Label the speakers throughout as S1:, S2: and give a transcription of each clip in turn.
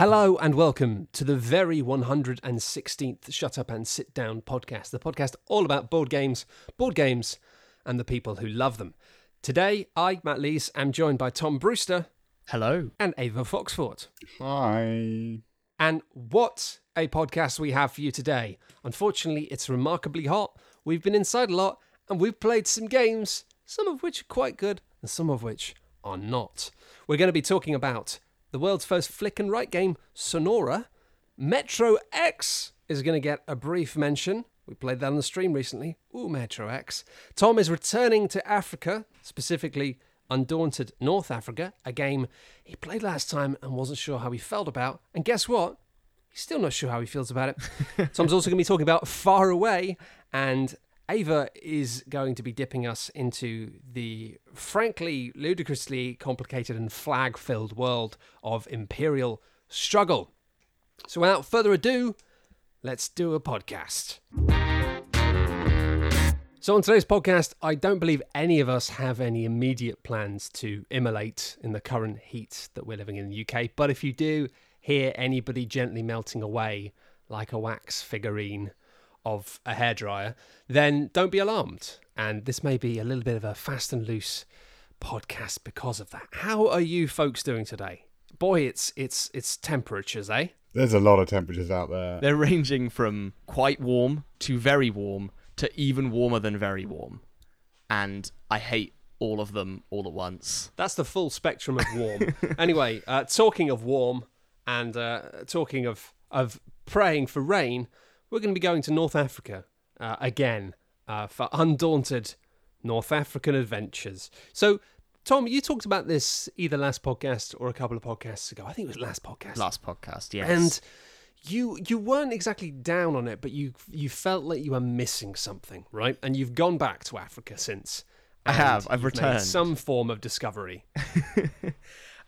S1: Hello and welcome to the very 116th Shut Up and Sit Down podcast, the podcast all about board games, board games, and the people who love them. Today, I, Matt Lees, am joined by Tom Brewster
S2: Hello.
S1: and Ava Foxfort.
S3: Hi.
S1: And what a podcast we have for you today. Unfortunately, it's remarkably hot. We've been inside a lot and we've played some games, some of which are quite good and some of which are not. We're going to be talking about the world's first flick and write game, Sonora. Metro X is going to get a brief mention. We played that on the stream recently. Ooh, Metro X. Tom is returning to Africa, specifically Undaunted North Africa, a game he played last time and wasn't sure how he felt about. And guess what? He's still not sure how he feels about it. Tom's also going to be talking about Far Away, and Ava is going to be dipping us into the frankly ludicrously complicated and flag filled world of Imperial struggle. So, without further ado, let's do a podcast. So, on today's podcast, I don't believe any of us have any immediate plans to immolate in the current heat that we're living in the UK. But if you do hear anybody gently melting away like a wax figurine of a hairdryer, then don't be alarmed. And this may be a little bit of a fast and loose podcast because of that. How are you folks doing today? Boy, it's it's it's temperatures, eh?
S3: There's a lot of temperatures out there.
S2: They're ranging from quite warm to very warm to even warmer than very warm. And I hate all of them all at once.
S1: That's the full spectrum of warm. anyway, uh, talking of warm and uh, talking of of praying for rain, we're going to be going to North Africa uh, again uh, for undaunted North African adventures. So, Tom, you talked about this either last podcast or a couple of podcasts ago. I think it was last podcast.
S2: Last podcast, yes.
S1: And you you weren't exactly down on it, but you you felt like you were missing something, right? And you've gone back to Africa since.
S2: I have. I've returned.
S1: some form of discovery.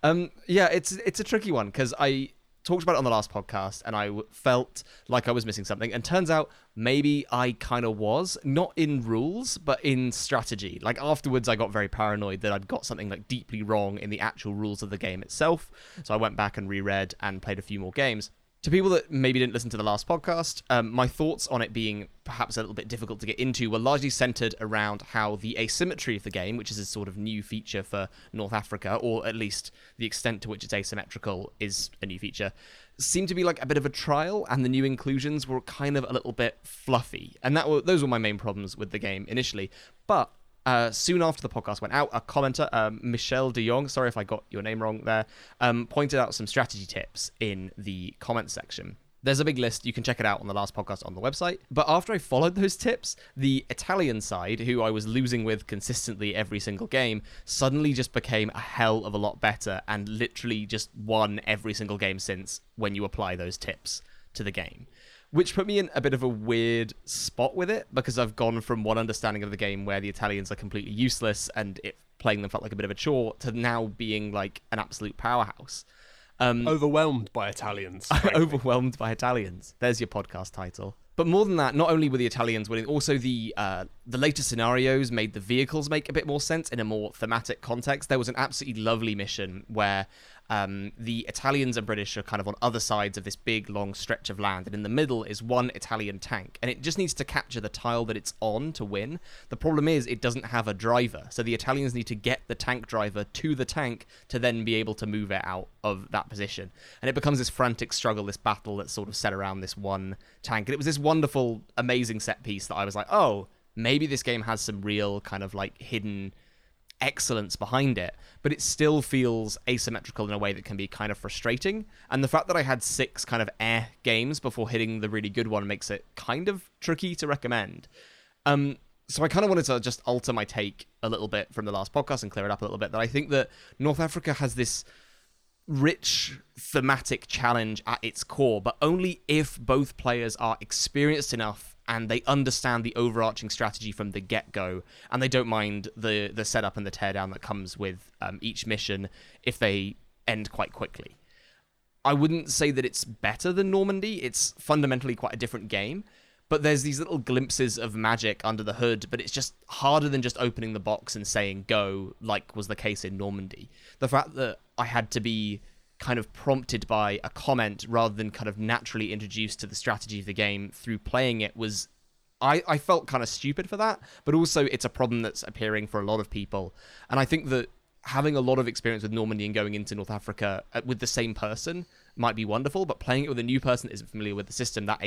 S2: Um, yeah, it's it's a tricky one because I talked about it on the last podcast and I felt like I was missing something, and turns out maybe I kind of was not in rules but in strategy. Like afterwards, I got very paranoid that I'd got something like deeply wrong in the actual rules of the game itself. So I went back and reread and played a few more games. To people that maybe didn't listen to the last podcast, um, my thoughts on it being perhaps a little bit difficult to get into were largely centered around how the asymmetry of the game, which is a sort of new feature for North Africa, or at least the extent to which it's asymmetrical is a new feature, seemed to be like a bit of a trial, and the new inclusions were kind of a little bit fluffy. And that were, those were my main problems with the game initially. But uh, soon after the podcast went out, a commenter, um, Michelle de Jong, sorry if I got your name wrong there, um, pointed out some strategy tips in the comment section. There's a big list. You can check it out on the last podcast on the website. But after I followed those tips, the Italian side, who I was losing with consistently every single game, suddenly just became a hell of a lot better and literally just won every single game since when you apply those tips to the game which put me in a bit of a weird spot with it because I've gone from one understanding of the game where the Italians are completely useless and it playing them felt like a bit of a chore to now being like an absolute powerhouse. Um,
S1: Overwhelmed by Italians.
S2: overwhelmed by Italians. There's your podcast title. But more than that, not only were the Italians winning, also the uh, the later scenarios made the vehicles make a bit more sense in a more thematic context. There was an absolutely lovely mission where um, the Italians and British are kind of on other sides of this big long stretch of land, and in the middle is one Italian tank, and it just needs to capture the tile that it's on to win. The problem is it doesn't have a driver, so the Italians need to get the tank driver to the tank to then be able to move it out of that position, and it becomes this frantic struggle, this battle that's sort of set around this one tank, and it was this wonderful, amazing set piece that I was like, oh, maybe this game has some real kind of like hidden excellence behind it, but it still feels asymmetrical in a way that can be kind of frustrating. And the fact that I had six kind of air games before hitting the really good one makes it kind of tricky to recommend. Um, so I kind of wanted to just alter my take a little bit from the last podcast and clear it up a little bit. That I think that North Africa has this rich thematic challenge at its core, but only if both players are experienced enough and they understand the overarching strategy from the get-go, and they don't mind the the setup and the teardown that comes with um, each mission if they end quite quickly. I wouldn't say that it's better than Normandy. It's fundamentally quite a different game, but there's these little glimpses of magic under the hood. But it's just harder than just opening the box and saying go, like was the case in Normandy. The fact that I had to be kind of prompted by a comment rather than kind of naturally introduced to the strategy of the game through playing it was I, I felt kind of stupid for that, but also it's a problem that's appearing for a lot of people. And I think that having a lot of experience with Normandy and going into North Africa uh, with the same person might be wonderful, but playing it with a new person that isn't familiar with the system, that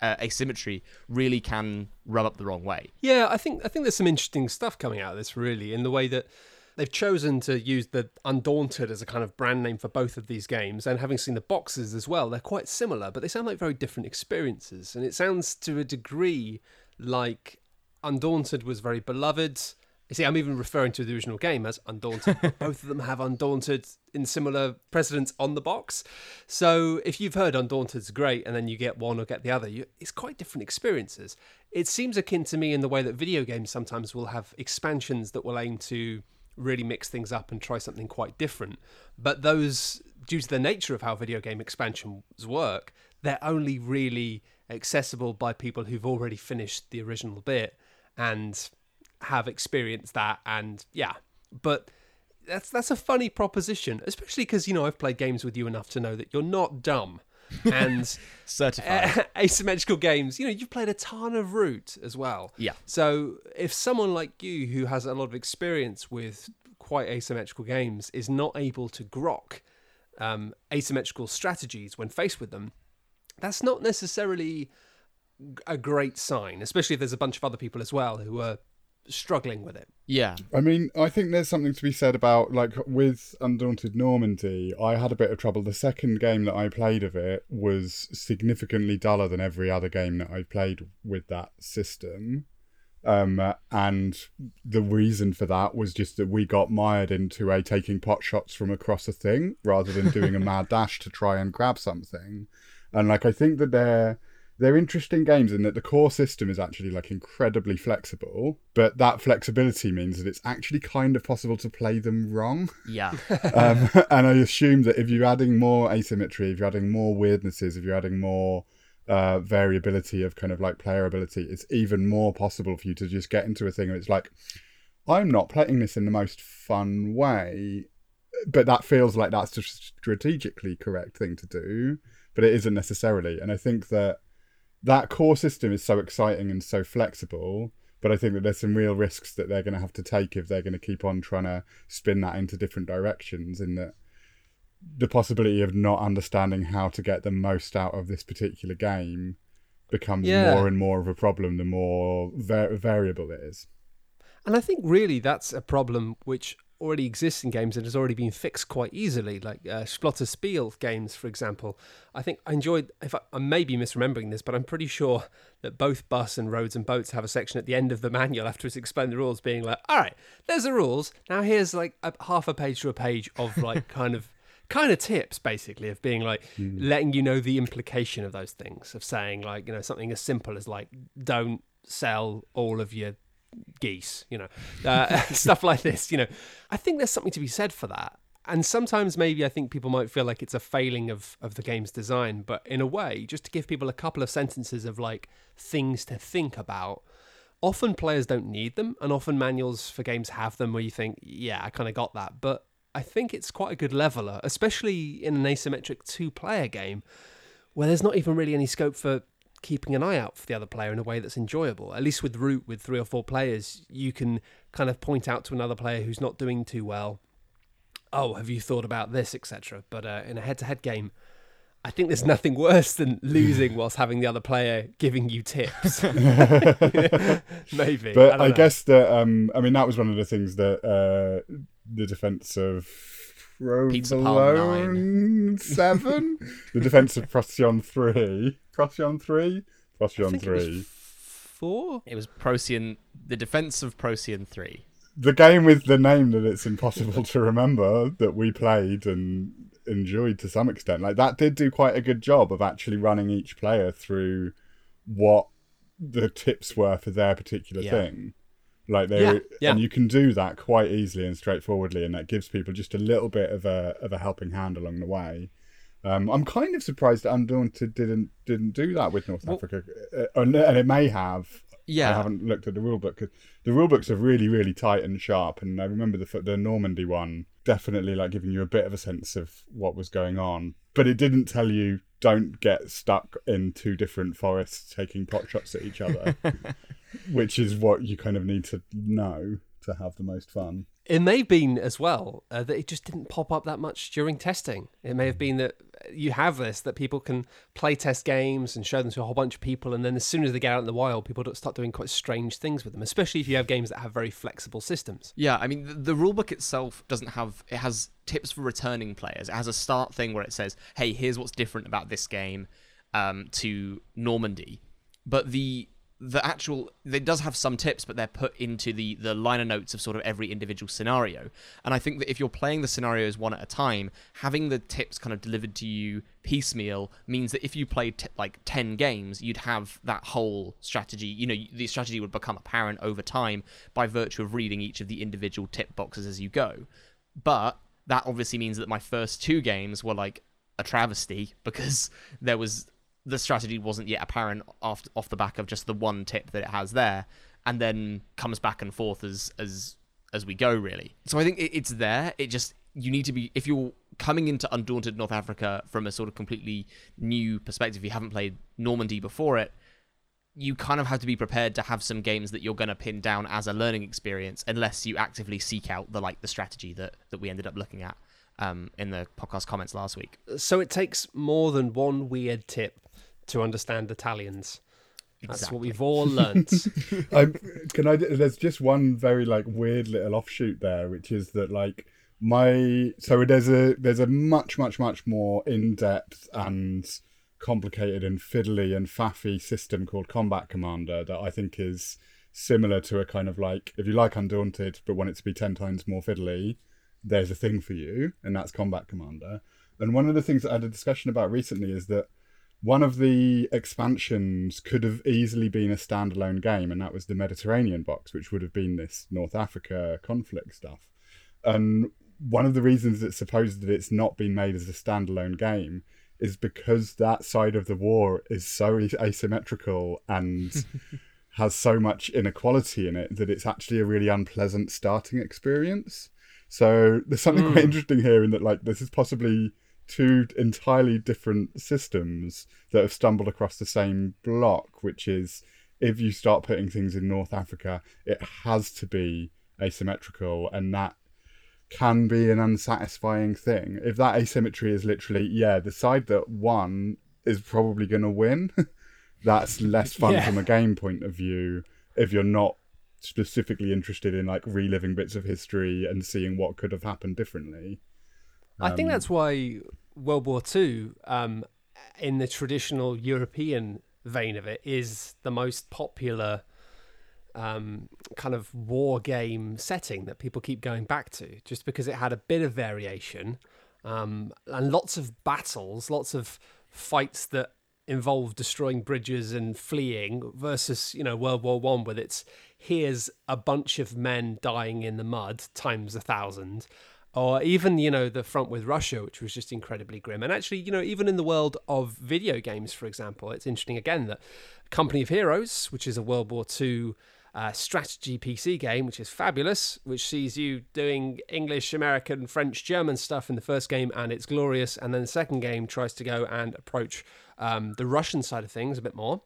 S2: uh, asymmetry really can rub up the wrong way.
S1: Yeah, I think I think there's some interesting stuff coming out of this really in the way that they've chosen to use the Undaunted as a kind of brand name for both of these games, and having seen the boxes as well, they're quite similar, but they sound like very different experiences. And it sounds to a degree like Undaunted was very beloved. You see, I'm even referring to the original game as Undaunted. both of them have Undaunted in similar precedents on the box. So if you've heard Undaunted's great, and then you get one or get the other, you, it's quite different experiences. It seems akin to me in the way that video games sometimes will have expansions that will aim to really mix things up and try something quite different. But those, due to the nature of how video game expansions work, they're only really accessible by people who've already finished the original bit and have experienced that. And yeah, but that's that's a funny proposition, especially because you know I've played games with you enough to know that you're not dumb. And
S2: certified.
S1: uh, asymmetrical games. You know you've played a ton of root as well.
S2: Yeah.
S1: so if someone like you who has a lot of experience with quite asymmetrical games is not able to grok um, asymmetrical strategies when faced with them that's not necessarily a great sign especially if there's a bunch of other people as well who are struggling with it
S2: yeah
S3: I mean, I think there's something to be said about like with Undaunted Normandy. I had a bit of trouble. The second game that I played of it was significantly duller than every other game that I played with that system. Um, and the reason for that was just that we got mired into a taking pot shots from across a thing rather than doing a mad dash to try and grab something. And like, I think that they're they're interesting games in that the core system is actually like incredibly flexible, but that flexibility means that it's actually kind of possible to play them wrong.
S2: yeah
S3: um, and I assume that if you're adding more asymmetry, if you're adding more weirdnesses, if you're adding more uh, variability of kind of like player ability, it's even more possible for you to just get into a thing and it's like, I'm not playing this in the most fun way, but that feels like that's the strategically correct thing to do, but it isn't necessarily. And I think that that core system is so exciting and so flexible but I think that there's some real risks that they're going to have to take if they're going to keep on trying to spin that into different directions. In that the possibility of not understanding how to get the most out of this particular game becomes
S1: Yeah.
S3: more and more of a problem the more va- variable it is.
S1: And I think really that's a problem which already exists in games and has already been fixed quite easily, like uh, Splotter Spiel games, for example. I think I enjoyed, if I, I may be misremembering this, but I'm pretty sure that both Bus and Roads and Boats have a section at the end of the manual after it's explained the rules, being like, all right, there's the rules. Now here's like a, half a page to a page of like kind of. Kind of tips, basically, of being like letting you know the implication of those things, of saying like you know something as simple as like don't sell all of your geese, you know, uh, stuff like this. You know, I think there's something to be said for that. And sometimes maybe I think people might feel like it's a failing of, of the game's design, but in a way, just to give people a couple of sentences of like things to think about. Often players don't need them, and often manuals for games have them where you think, yeah, I kind of got that. But I think it's quite a good leveler, especially in an asymmetric two player game where there's not even really any scope for keeping an eye out for the other player in a way that's enjoyable. At least with Root, with three or four players, you can kind of point out to another player who's not doing too well. Oh, have you thought about this, etc. But uh, in a head-to-head game, I think there's nothing worse than losing whilst having the other player giving you tips. Maybe,
S3: But
S1: don't
S3: I, guess that um, I mean that was one of the things that uh, the defense of Provolone seven, the defense of Procyon three, Procyon three,
S1: I
S3: Procyon
S1: think it was
S3: three.
S1: four.
S2: it was Procyon the defense of Procyon 3
S3: the game with the name that it's impossible to remember that we played and enjoyed to some extent. Like that did do quite a good job of actually running each player through what the tips were for their particular
S2: Yeah.
S3: thing. Like they
S1: Yeah, yeah.
S3: and you can do that quite easily and straightforwardly, and that gives people just a little bit of a of a helping hand along the way. Um, I'm kind of surprised that Undaunted didn't didn't do that with North
S1: Well-
S3: Africa, uh, and and it may have.
S2: Yeah.
S3: I haven't looked at the rule book because the rule books are really, really tight and sharp. And I remember the the Normandy one definitely like giving you a bit of a sense of what was going on, but it didn't tell you don't get stuck in two different forests taking pot shots at each other, which is what you kind of need to know to have the most fun.
S1: It may have been as well uh, that it just didn't pop up that much during testing. It may have been that you have this that people can play test games and show them to a whole bunch of people, and then as soon as they get out in the wild, people start doing quite strange things with them. Especially if you have games that have very flexible systems.
S2: Yeah, I mean the, the rulebook itself doesn't have it has tips for returning players. It has a start thing where it says, "Hey, here's what's different about this game um, to Normandy," but the the actual it does have some tips, but they're put into the the liner notes of sort of every individual scenario. And I think that if you're playing the scenarios one at a time, having the tips kind of delivered to you piecemeal means that if you played t- like 10 games you'd have that whole strategy you know the strategy would become apparent over time by virtue of reading each of the individual tip boxes as you go but that obviously means that my first two games were like a travesty because there was the strategy wasn't yet apparent off off the back of just the one tip that it has there and then comes back and forth as as as we go really. So i think it, it's there. It just you need to be if you're coming into undaunted north africa from a sort of completely new perspective you haven't played normandy before it you kind of have to be prepared to have some games that you're going to pin down as a learning experience unless you actively seek out the like the strategy that that we ended up looking at um, in the podcast comments last week
S1: So it takes more than one weird tip to understand Italians. That's
S2: Exactly.
S1: what we've all learnt.
S3: I, can I? There's just one very like weird little offshoot there, which is that like my so there's a there's a much much much more in depth and complicated and fiddly and faffy system called Combat Commander that I think is similar to a kind of like if you like Undaunted but want it to be ten times more fiddly, there's a thing for you, and that's Combat Commander. And one of the things that I had a discussion about recently is that one of the expansions could have easily been a standalone game, and that was the Mediterranean box, which would have been this North Africa conflict stuff. And one of the reasons it's supposed that it's not been made as a standalone game is because that side of the war is so asymmetrical and has so much inequality in it that it's actually a really unpleasant starting experience. So there's something quite hmm. interesting here in that like this is possibly two entirely different systems that have stumbled across the same block, which is if you start putting things in North Africa, it has to be asymmetrical, and that can be an unsatisfying thing. If that asymmetry is literally, yeah, the side that won is probably going to win, that's less fun
S1: Yeah.
S3: from a game point of view if you're not specifically interested in like reliving bits of history and seeing what could have happened differently.
S1: I think
S3: Um,
S1: that's why World War Two, um, in the traditional European vein of it, is the most popular um, kind of war game setting that people keep going back to, just because it had a bit of variation um, and lots of battles, lots of fights that involve destroying bridges and fleeing versus you know World War One with its here's a bunch of men dying in the mud times a thousand or even you know the front with Russia, which was just incredibly grim. And actually, you know, even in the world of video games, for example, it's interesting again that Company of Heroes, which is a World War II uh, strategy PC game, which is fabulous, which sees you doing English, American, French, German stuff in the first game, and it's glorious. And then the second game tries to go and approach um, the Russian side of things a bit more.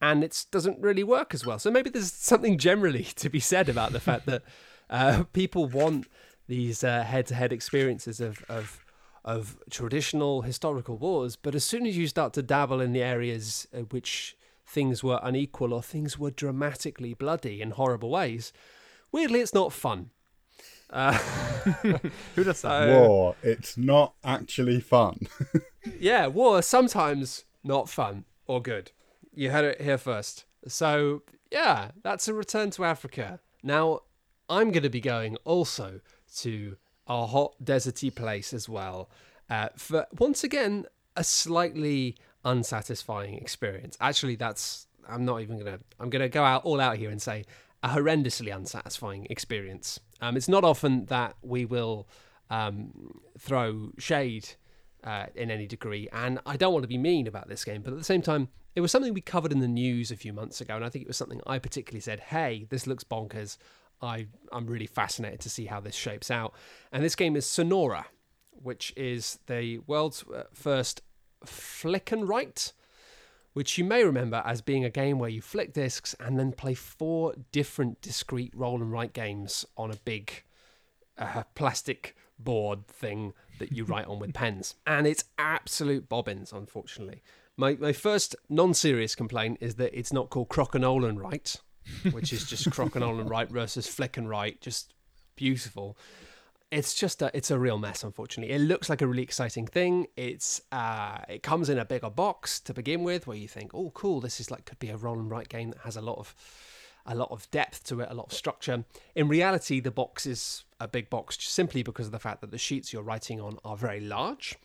S1: And it doesn't really work as well. So maybe there's something generally to be said about the fact that uh, people want these uh, head-to-head experiences of, of of traditional historical wars. But as soon as you start to dabble in the areas uh, which things were unequal or things were dramatically bloody in horrible ways, weirdly, it's not fun. Uh,
S2: Who'd have thought?
S1: so,
S3: War, it's not actually fun.
S1: yeah, war is sometimes not fun or good. You heard it here first. So, yeah, that's a return to Africa. Now, I'm going to be going also to a hot deserty place as well. Uh, for once again, a slightly unsatisfying experience. Actually, that's I'm not even gonna I'm gonna go out all out here and say a horrendously unsatisfying experience. Um, it's not often that we will um, throw shade uh, in any degree, and I don't want to be mean about this game, but at the same time, It was something we covered in the news a few months ago, and I think it was something I particularly said, hey, this looks bonkers. I, I'm really fascinated to see how this shapes out. And this game is Sonora, which is the world's uh, first flick and write, which you may remember as being a game where you flick discs and then play four different discrete roll and write games on a big uh, plastic board thing that you write on with pens. And it's absolute bobbins, unfortunately. My, my first non serious complaint is that it's not called Croc and Write, which is just Croc and Write versus Flick and Write, just beautiful. It's just a it's a real mess, unfortunately. It looks like a really exciting thing. It's uh, it comes in a bigger box to begin with, where you think, oh, cool, this is like could be a roll and write game that has a lot of a lot of depth to it, a lot of structure. In reality, the box is a big box simply because of the fact that the sheets you're writing on are very large,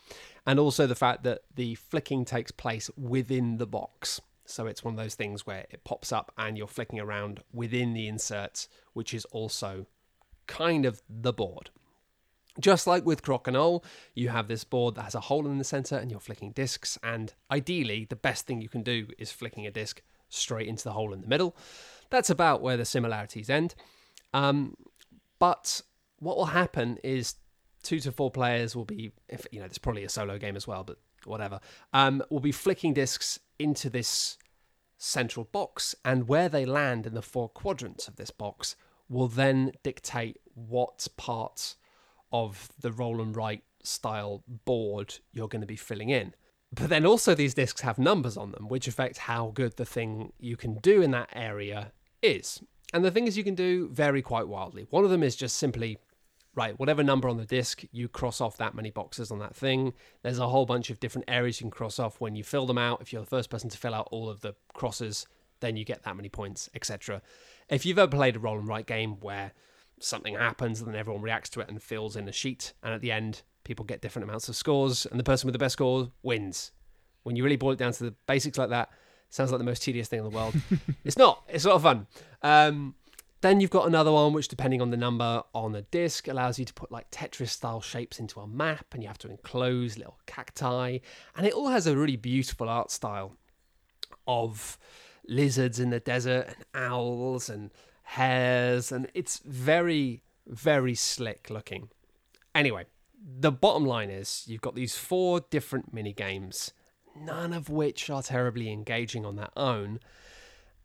S1: and also the fact that the flicking takes place within the box. So it's one of those things where it pops up and you're flicking around within the insert, which is also kind of the board. Just like with Crokinole, you have this board that has a hole in the center and you're flicking discs. And ideally, the best thing you can do is flicking a disc straight into the hole in the middle. That's about where the similarities end. Um, but what will happen is two to four players will be, if you know, there's probably a solo game as well, but whatever. Um, will be flicking discs into this central box, and where they land in the four quadrants of this box will then dictate what part of the roll and write style board you're going to be filling in. But then also these discs have numbers on them, which affect how good the thing you can do in that area is. And the things you can do vary quite wildly. One of them is just simply, right, whatever number on the disc, you cross off that many boxes on that thing. There's a whole bunch of different areas you can cross off when you fill them out. If you're the first person to fill out all of the crosses, then you get that many points, etc. If you've ever played a roll and write game where something happens and then everyone reacts to it and fills in a sheet, and at the end, people get different amounts of scores, and the person with the best score wins. When you really boil it down to the basics like that, sounds like the most tedious thing in the world. it's not. It's a lot of fun. Um, then you've got another one which, depending on the number on the disc, allows you to put like Tetris style shapes into a map, and you have to enclose little cacti, and it all has a really beautiful art style of lizards in the desert and owls and hares, and it's very, very slick looking. Anyway, the bottom line is you've got these four different mini games, none of which are terribly engaging on their own,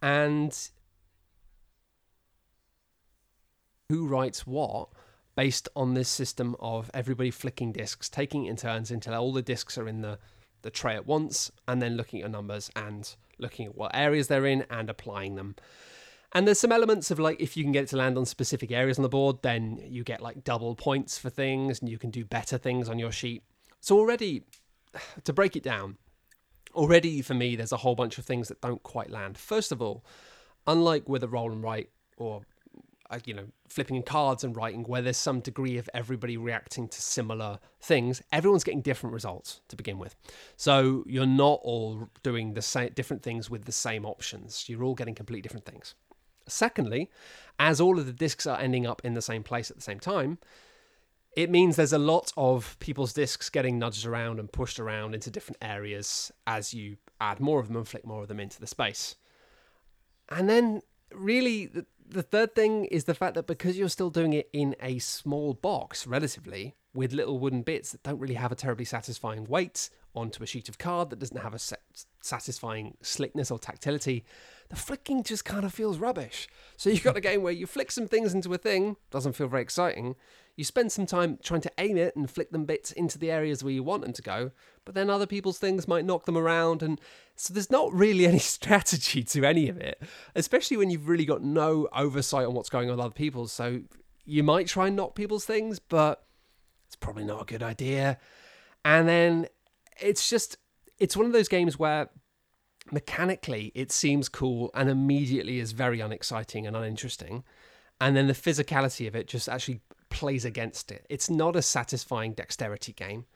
S1: and who writes what based on this system of everybody flicking discs, taking in turns until all the discs are in the, the tray at once, and then looking at numbers and looking at what areas they're in and applying them. And there's some elements of like if you can get it to land on specific areas on the board, then you get like double points for things and you can do better things on your sheet. So already to break it down, already for me there's a whole bunch of things that don't quite land. First of all, unlike with a roll and write or uh, you know flipping cards and writing where there's some degree of everybody reacting to similar things everyone's getting different results to begin with so you're not all doing the same different things with the same options you're all getting completely different things secondly as all of the discs are ending up in the same place at the same time it means there's a lot of people's discs getting nudged around and pushed around into different areas as you add more of them and flick more of them into the space. And then really the third thing is the fact that because you're still doing it in a small box, relatively, with little wooden bits that don't really have a terribly satisfying weight onto a sheet of card that doesn't have a satisfying slickness or tactility, the flicking just kind of feels rubbish. So you've got a game where you flick some things into a thing, doesn't feel very exciting. You spend some time trying to aim it and flick them bits into the areas where you want them to go, but then other people's things might knock them around, and so there's not really any strategy to any of it, especially when you've really got no oversight on what's going on with other people's. So you might try and knock people's things, but it's probably not a good idea. And then it's just, it's one of those games where mechanically it seems cool and immediately is very unexciting and uninteresting. And then the physicality of it just actually plays against it. It's not a satisfying dexterity game.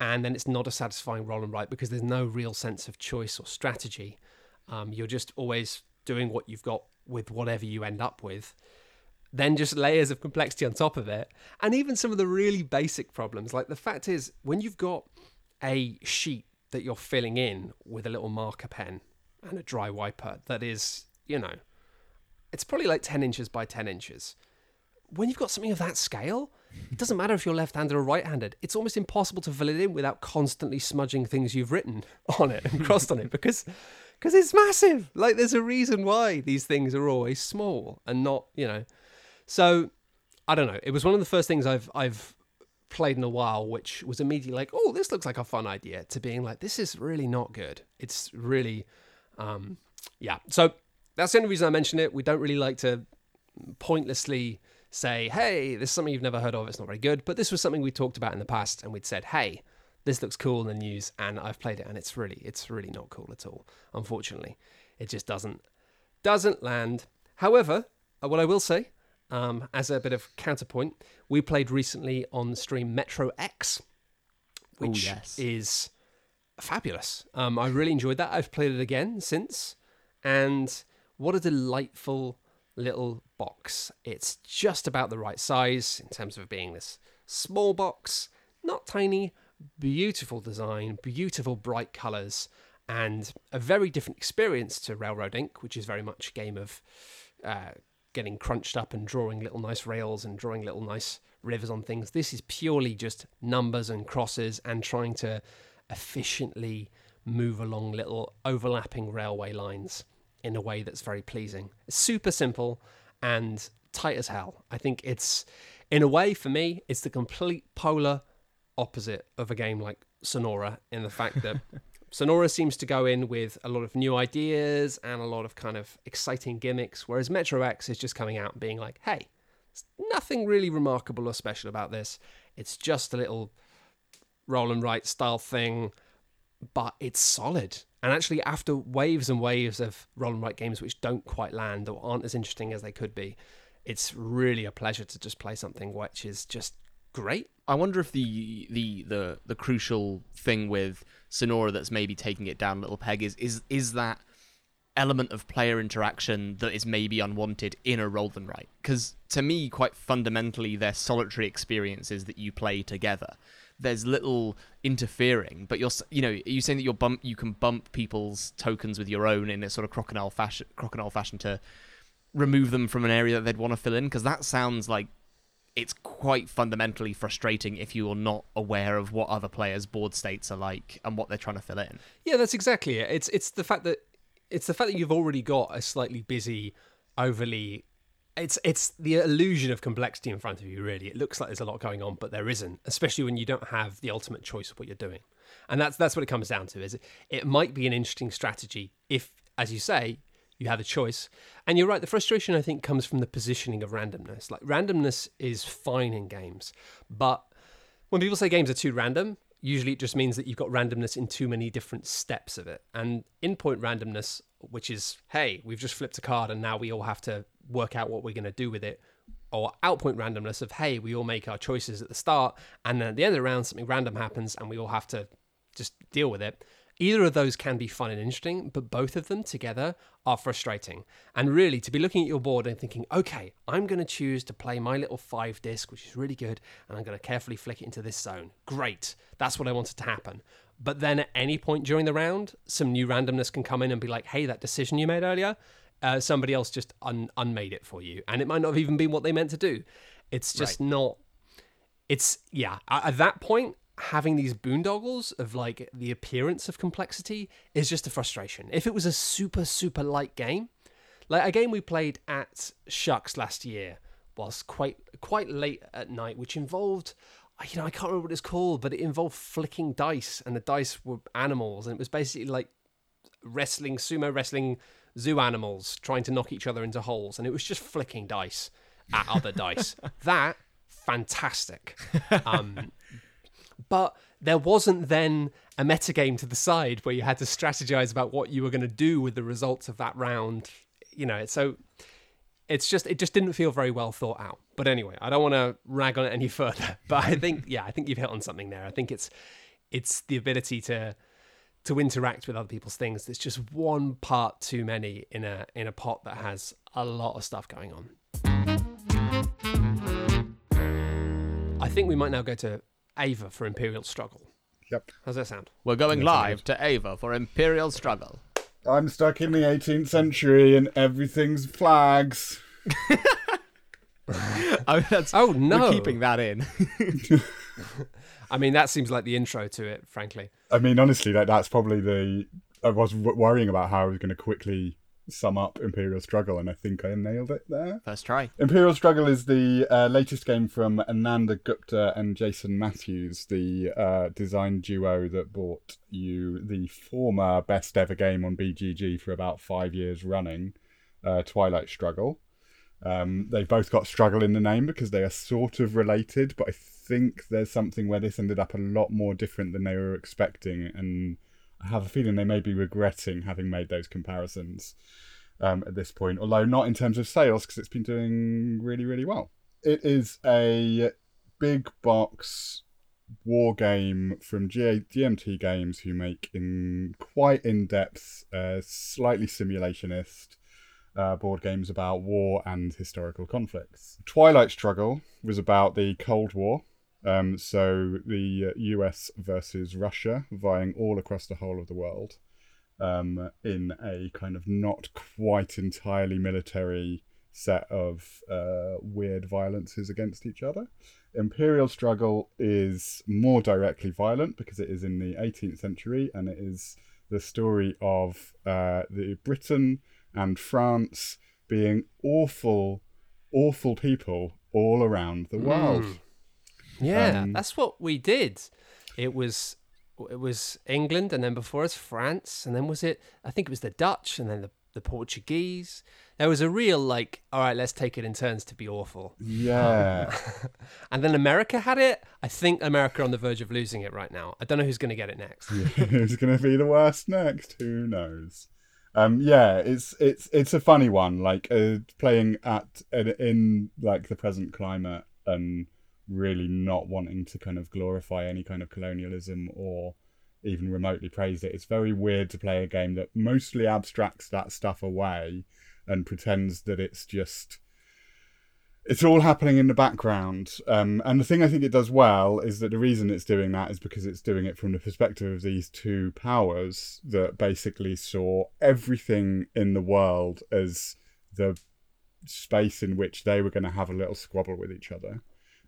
S1: And then it's not a satisfying roll and write because there's no real sense of choice or strategy. Um, you're just always doing what you've got with whatever you end up with. Then just layers of complexity on top of it. And even some of the really basic problems. Like the fact is, when you've got a sheet that you're filling in with a little marker pen and a dry wiper that is, you know, it's probably like 10 inches by 10 inches. When you've got something of that scale, it doesn't matter if you're left handed or right handed. It's almost impossible to fill it in without constantly smudging things you've written on it and crossed on it because because it's massive. Like there's a reason why these things are always small and not, you know. So I don't know. It was one of the first things I've I've played in a while, which was immediately like, oh, this looks like a fun idea, to being like, this is really not good. It's really, um, yeah. So that's the only reason I mention it. We don't really like to pointlessly say, hey, this is something you've never heard of. It's not very good. But this was something we talked about in the past, and we'd said, hey, this looks cool in the news, and I've played it, and it's really, it's really not cool at all. Unfortunately, it just doesn't doesn't land. However, uh, what I will say, um, as a bit of counterpoint, we played recently on the stream Metro X, which
S2: yes.
S1: is fabulous. Um, I really enjoyed that. I've played it again since, and what a delightful little box. It's just about the right size in terms of being this small box, not tiny, beautiful design, beautiful bright colours, and a very different experience to Railroad Ink, which is very much a game of uh, getting crunched up and drawing little nice rails and drawing little nice rivers on things. This is purely just numbers and crosses and trying to efficiently move along little overlapping railway lines in a way that's very pleasing. Super simple and tight as hell. I think it's, in a way, for me, it's the complete polar opposite of a game like Sonora in the fact that Sonora seems to go in with a lot of new ideas and a lot of kind of exciting gimmicks, whereas Metro X is just coming out and being like, hey, nothing really remarkable or special about this. It's just a little roll and write style thing, but it's solid. And actually, after waves and waves of roll and write games which don't quite land or aren't as interesting as they could be, it's really a pleasure to just play something which is just great.
S2: I wonder if the the the the crucial thing with Sonora that's maybe taking it down a little peg is is is that element of player interaction that is maybe unwanted in a roll and write because to me quite fundamentally they're solitary experiences that you play together. There's little interfering but you're you know you saying that you're bump you can bump people's tokens with your own in a sort of crocodile fashion crocodile fashion to remove them from an area that they'd want to fill in? Because that sounds like it's quite fundamentally frustrating if you are not aware of what other players' board states are like and what they're trying to fill in.
S1: Yeah, that's exactly it. It's it's the fact that it's the fact that you've already got a slightly busy, overly. It's it's the illusion of complexity in front of you. Really, it looks like there's a lot going on, but there isn't. Especially when you don't have the ultimate choice of what you're doing, and that's that's what it comes down to. Is it, it might be an interesting strategy if, as you say, you have a choice. And you're right, the frustration I think comes from the positioning of randomness. Like randomness is fine in games, but when people say games are too random, usually it just means that you've got randomness in too many different steps of it. And in point randomness, which is, hey, we've just flipped a card and now we all have to work out what we're going to do with it. Or outpoint randomness of, hey, we all make our choices at the start and then at the end of the round, something random happens and we all have to just deal with it. Either of those can be fun and interesting, but both of them together are frustrating. And really, to be looking at your board and thinking, okay, I'm going to choose to play my little five disc, which is really good, and I'm going to carefully flick it into this zone. Great. That's what I wanted to happen. But then at any point during the round, some new randomness can come in and be like, hey, that decision you made earlier, uh, somebody else just un- unmade it for you. And it might not have even been what they meant to do. It's just not. It's, yeah, at that point, having these boondoggles of like the appearance of complexity is just a frustration. If it was a super, super light game, like a game we played at SHUX last year was quite quite late at night, which involved you know, I can't remember what it's called, but it involved flicking dice and the dice were animals and it was basically like wrestling, sumo wrestling zoo animals trying to knock each other into holes and it was just flicking dice at other dice. That fantastic. Um, but there wasn't then a metagame to the side where you had to strategize about what you were going to do with the results of that round. You know, so it's just it just didn't feel very well thought out. But anyway, I don't want to rag on it any further. But I think yeah, I think you've hit on something there. I think it's it's the ability to to interact with other people's things. There's just one part too many in a in a pot that has a lot of stuff going on. I think we might now go to Ava for Imperial Struggle.
S3: Yep.
S1: How's that sound?
S2: We're going
S3: Yeah,
S2: live to Ava for Imperial Struggle.
S3: I'm stuck in the 18th century and everything's flags.
S2: I mean, oh, that's,
S1: Oh no!
S2: We're keeping that in.
S1: I mean, that seems like the intro to it, frankly.
S3: I mean, honestly, like that's probably the. I was w- worrying about how I was going to quickly sum up Imperial Struggle, and I think I nailed it there.
S2: First try.
S3: Imperial Struggle is the uh, latest game from Ananda Gupta and Jason Matthews, the uh, design duo that bought you the former best ever game on BGG for about five years running, uh, Twilight Struggle. Um, they've both got struggle in the name because they are sort of related, but I think there's something where this ended up a lot more different than they were expecting, and I have a feeling they may be regretting having made those comparisons um, at this point, although not in terms of sales because it's been doing really, really well. It is a big box war game from G- GMT Games, who make in quite in depth, uh, slightly simulationist uh, board games about war and historical conflicts. Twilight Struggle was about the Cold War. Um, so the US versus Russia, vying all across the whole of the world um, in a kind of not quite entirely military set of uh, weird violences against each other. Imperial Struggle is more directly violent because it is in the 18th century and it is the story of uh, the Britain and France being awful, awful people all around the world.
S1: Yeah,
S3: Um,
S1: that's what we did. It was it was England, and then before us France, and then was it? I think it was the Dutch, and then the the Portuguese. There was a real like, all right, let's take it in turns to be awful.
S3: Yeah.
S1: And then America had it. I think America are on the verge of losing it right now. I don't know who's going to get it next.
S3: Who's going to be the worst next? Who knows? Um, yeah, it's it's it's a funny one. Like uh, playing at in, in like the present climate and really not wanting to kind of glorify any kind of colonialism or even remotely praise it. It's very weird to play a game that mostly abstracts that stuff away and pretends that it's just it's all happening in the background. Um, and the thing I think it does well is that the reason it's doing that is because it's doing it from the perspective of these two powers that basically saw everything in the world as the space in which they were going to have a little squabble with each other.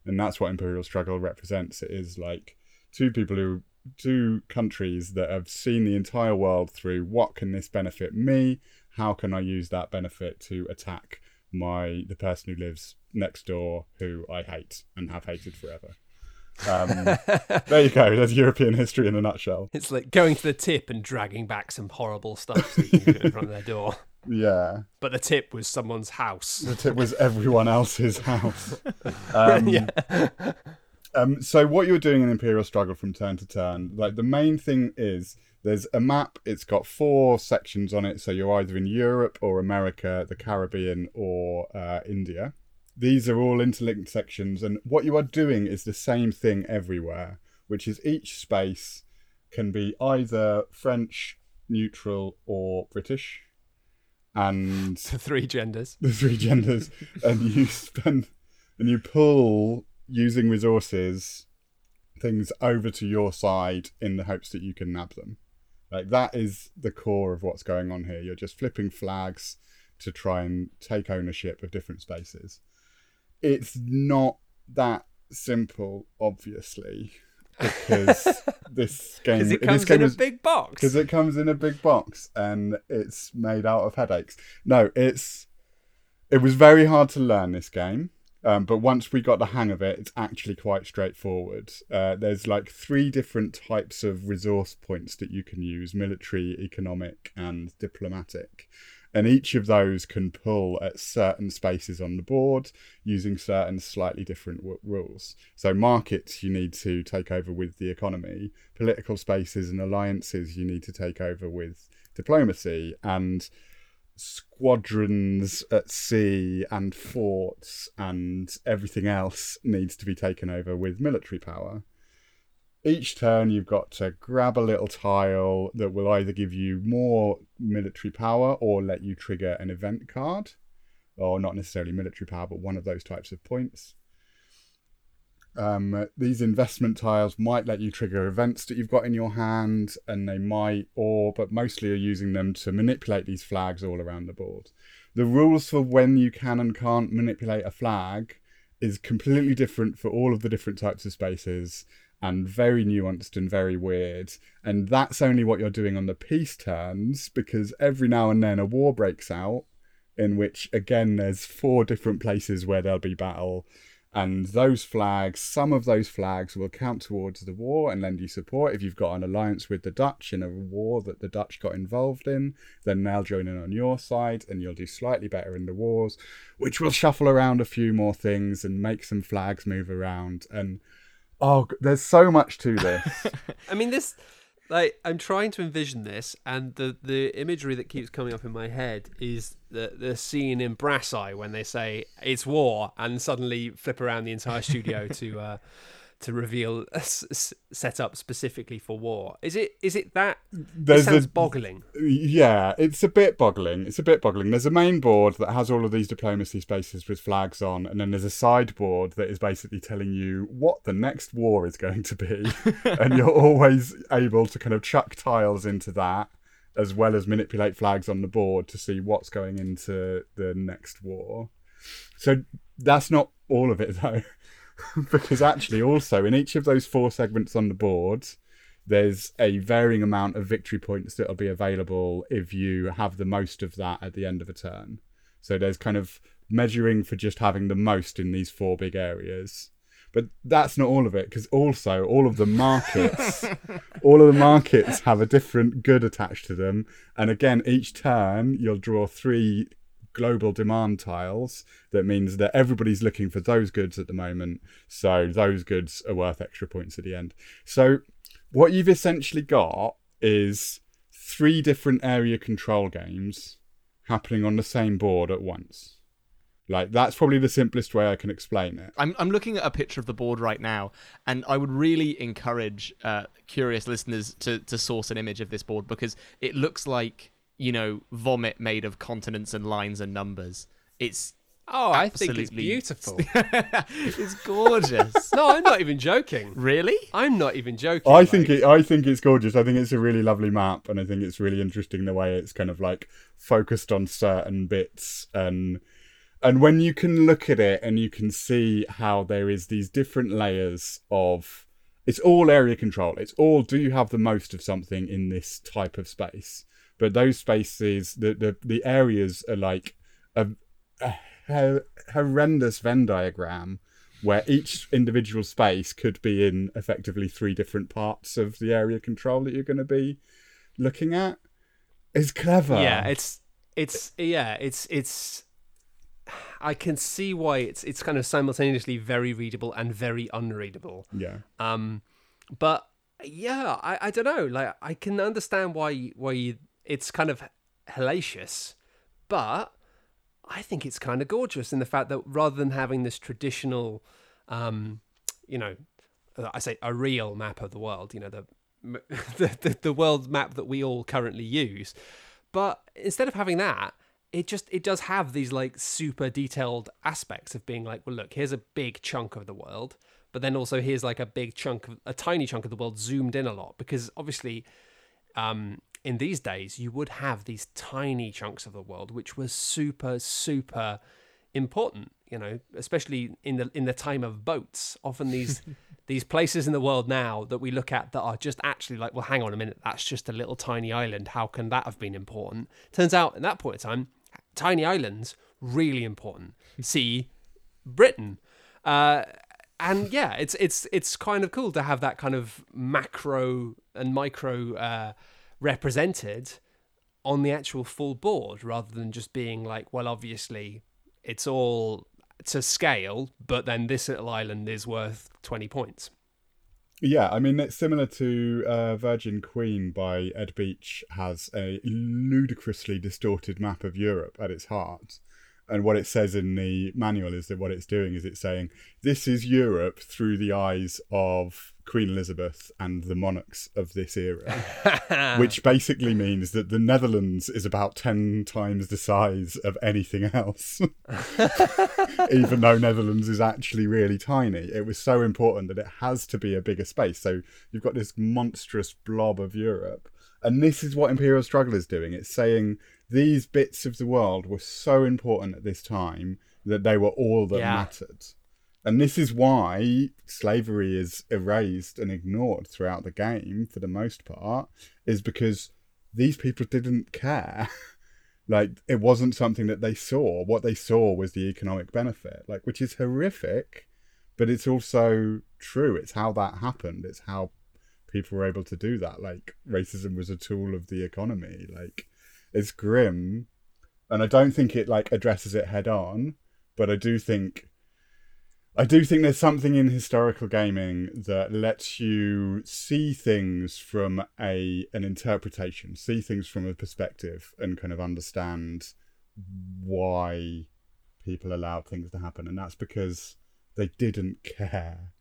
S3: And that's what Imperial Struggle represents. It is like two people who, two countries that have seen the entire world through what can this benefit me? How can I use that benefit to attack my the person who lives next door who I hate and have hated forever. Um, there you go. There's European history in a nutshell.
S1: It's like going to the tip and dragging back some horrible stuff so you can put in front of their door.
S3: Yeah,
S1: But the tip was someone's house.
S3: the tip was everyone else's house. Um,
S1: yeah.
S3: Um, so what you're doing in Imperial Struggle from turn to turn, like the main thing is there's a map. It's got four sections on it. So you're either in Europe or America, the Caribbean or uh, India. These are all interlinked sections, and what you are doing is the same thing everywhere, which is each space can be either French, neutral, or British, and
S1: The three genders.
S3: the three genders, and you spend and you pull using resources things over to your side in the hopes that you can nab them. Like that is the core of what's going on here. You're just flipping flags to try and take ownership of different spaces. It's not that simple, obviously, because this game
S1: Because it
S3: this
S1: comes
S3: game
S1: in a
S3: is-
S1: big box.
S3: because it comes in a big box and it's made out of headaches. No, it's it was very hard to learn this game, um, but once we got the hang of it, it's actually quite straightforward. Uh, there's like three different types of resource points that you can use: military, economic, and diplomatic. And each of those can pull at certain spaces on the board using certain slightly different w- rules. So, markets you need to take over with the economy, political spaces and alliances you need to take over with diplomacy, and squadrons at sea and forts and everything else needs to be taken over with military power. Each turn, you've got to grab a little tile that will either give you more military power or let you trigger an event card, or not necessarily military power, but one of those types of points. Um, these investment tiles might let you trigger events that you've got in your hand, and they might, or but mostly are using them to manipulate these flags all around the board. The rules for when you can and can't manipulate a flag is completely different for all of the different types of spaces and very nuanced and very weird. And that's only what you're doing on the peace turns because every now and then a war breaks out in which, again, there's four different places where there'll be battle. And those flags, some of those flags will count towards the war and lend you support. If you've got an alliance with the Dutch in a war that the Dutch got involved in, then they'll join in on your side and you'll do slightly better in the wars, which will shuffle around a few more things and make some flags move around. And oh, there's so much to this.
S1: I mean, this like I'm trying to envision this, and the the imagery that keeps coming up in my head is the the scene in Brass Eye when they say it's war, and suddenly flip around the entire studio to uh, to reveal uh, a s- set up specifically for war. Is it is it that?
S3: There's
S1: it sounds
S3: a-
S1: boggling.
S3: Yeah, it's a bit boggling. It's a bit boggling. There's a main board that has all of these diplomacy spaces with flags on, and then there's a sideboard that is basically telling you what the next war is going to be, and you're always able to kind of chuck tiles into that as well as manipulate flags on the board to see what's going into the next war. So that's not all of it though, because actually also in each of those four segments on the board, there's a varying amount of victory points that'll be available if you have the most of that at the end of a turn. So there's kind of measuring for just having the most in these four big areas. But that's not all of it, because also all of the markets, all of the markets have a different good attached to them. And again, each turn you'll draw three global demand tiles. That means that everybody's looking for those goods at the moment. So those goods are worth extra points at the end. So what you've essentially got is three different area control games happening on the same board at once. Like that's probably the simplest way I can explain it.
S2: I'm I'm looking at a picture of the board right now, and I would really encourage uh, curious listeners to to source an image of this board because it looks like you know vomit made of continents and lines and numbers. It's
S1: Oh, I think it's beautiful.
S2: it's gorgeous.
S1: no, I'm not even joking.
S2: really?
S1: I'm not even joking.
S3: I think
S1: like-
S3: it. I think it's gorgeous. I think it's a really lovely map, and I think it's really interesting the way it's kind of like focused on certain bits and and when you can look at it and you can see how there is these different layers of it's all area control. It's all do you have the most of something in this type of space? But those spaces, the the, the areas are like a, a horrendous Venn diagram where each individual space could be in effectively three different parts of the area control that you're going to be looking at is clever.
S1: Yeah, it's it's yeah, it's it's. I can see why it's it's kind of simultaneously very readable and very unreadable.
S3: yeah.
S1: Um, but yeah, I, I don't know. Like I can understand why why you, it's kind of hellacious, but I think it's kind of gorgeous in the fact that rather than having this traditional, um, you know, I say a real map of the world, you know, the the, the, the world map that we all currently use, but instead of having that, it just it does have these like super detailed aspects of being like, well, look, here's a big chunk of the world, but then also here's like a big chunk of a tiny chunk of the world zoomed in a lot because obviously um, in these days you would have these tiny chunks of the world which were super super important you know especially in the in the time of boats. Often these these places in the world now that we look at that are just actually like well hang on a minute that's just a little tiny island. How can that have been important? Turns out at that point in time tiny islands really important. See britain. Uh and yeah, it's it's it's kind of cool to have that kind of macro and micro uh, represented on the actual full board, rather than just being like, well, obviously it's all to scale, but then this little island is worth twenty points.
S3: Yeah, I mean it's similar to uh, Virgin Queen by Ed Beach has a ludicrously distorted map of Europe at its heart, And what it says in the manual is that what it's doing is it's saying this is Europe through the eyes of Queen Elizabeth and the monarchs of this era, which basically means that the Netherlands is about 10 times the size of anything else. Even though Netherlands is actually really tiny, it was so important that it has to be a bigger space. So you've got this monstrous blob of Europe. And this is what Imperial Struggle is doing. It's saying these bits of the world were so important at this time that they were all that
S1: Yeah.
S3: mattered. And this is why slavery is erased and ignored throughout the game for the most part, is because these people didn't care. like it wasn't something that they saw. What they saw was the economic benefit, like which is horrific, but it's also true. It's how that happened. It's how people were able to do that. Like racism was a tool of the economy. Like it's grim, and I don't think it like addresses it head on, but I do think I do think there's something in historical gaming that lets you see things from a an interpretation, see things from a perspective, and kind of understand why people allowed things to happen, and that's because they didn't care.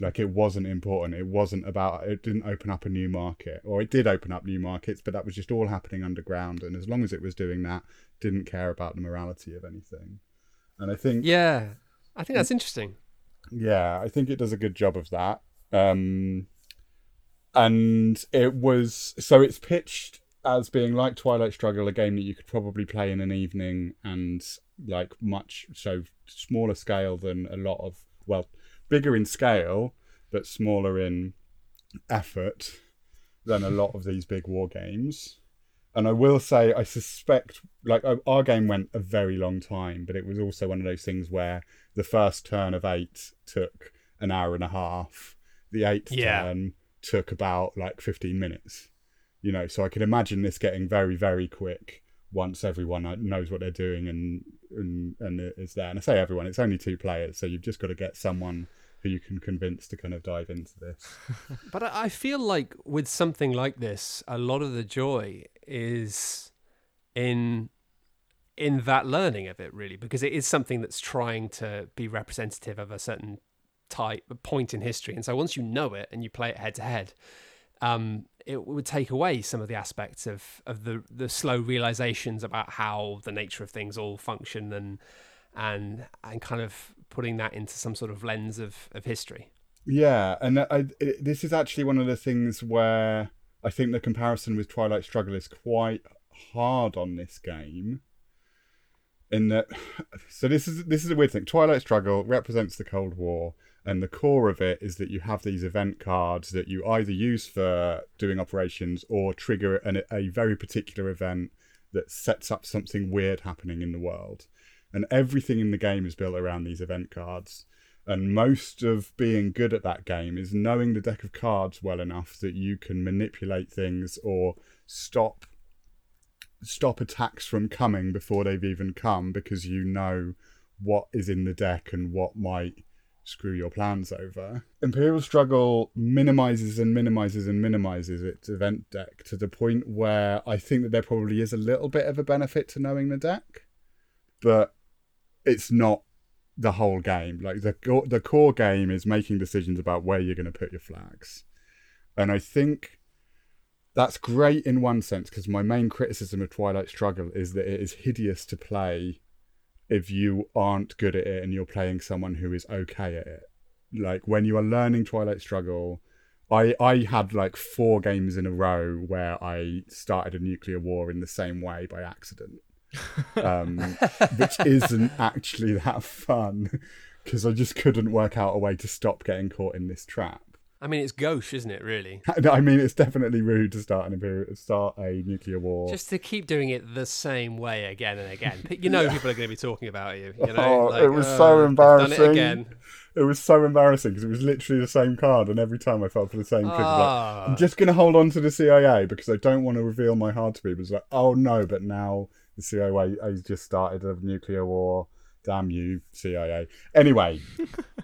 S3: Like it wasn't important. It wasn't about. It didn't open up a new market, or it did open up new markets, but that was just all happening underground. And as long as it was doing that, didn't care about the morality of anything. And I think
S1: yeah, I think that's interesting.
S3: yeah, I think it does a good job of that. Um, and it was so it's pitched as being like Twilight Struggle, a game that you could probably play in an evening and like much so smaller scale than a lot of well, bigger in scale but smaller in effort than a lot of these big war games. And I will say, I suspect, like our- game went a very long time, but it was also one of those things where the first turn of eight took an hour and a half. The eighth
S1: Yeah.
S3: turn took about like 15 minutes. You know, so I can imagine this getting very, very quick once everyone knows what they're doing and and and is there. And I say everyone, it's only two players, so you've just got to get someone who you can convince to kind of dive into this.
S1: But I feel like with something like this, a lot of the joy is in in that learning of it, really, because it is something that's trying to be representative of a certain type a point in history. And so once you know it and you play it head to head, um, it would take away some of the aspects of, of the the slow realizations about how the nature of things all function and and and kind of putting that into some sort of lens of, of history.
S3: Yeah, and I, it, this is actually one of the things where I think the comparison with Twilight Struggle is quite hard on this game. In that, so this is this is a weird thing. Twilight Struggle represents the Cold War, and the core of it is that you have these event cards that you either use for doing operations or trigger an, a very particular event that sets up something weird happening in the world. And everything in the game is built around these event cards. And most of being good at that game is knowing the deck of cards well enough that you can manipulate things or stop stop attacks from coming before they've even come because you know what is in the deck and what might screw your plans over. Imperial Struggle minimizes and minimizes and minimizes its event deck to the point where I think that there probably is a little bit of a benefit to knowing the deck, but it's not the whole game. Like the the core game is making decisions about where you're going to put your flags, and I think that's great in one sense because my main criticism of Twilight Struggle is that it is hideous to play if you aren't good at it and you're playing someone who is okay at it. Like when you are learning Twilight Struggle, I I had like four games in a row where I started a nuclear war in the same way by accident um, which isn't actually that fun because I just couldn't work out a way to stop getting caught in this trap.
S1: I mean, it's gauche, isn't it? Really,
S3: I mean, it's definitely rude to start an imperial, start a nuclear war.
S1: just to keep doing it the same way again and again. You know, people are going to be talking about you. You know,
S3: Oh,
S1: like,
S3: it was
S1: "Oh,
S3: so
S1: Done it
S3: embarrassing.
S1: again.
S3: It was so embarrassing because it was literally the same card, and every time I felt for the same thing. Like,
S1: Ah.
S3: I'm just going to hold on to the CIA because I don't want to reveal my heart to people. It's like, oh no, but now the CIA has just started a nuclear war. Damn you, CIA. Anyway,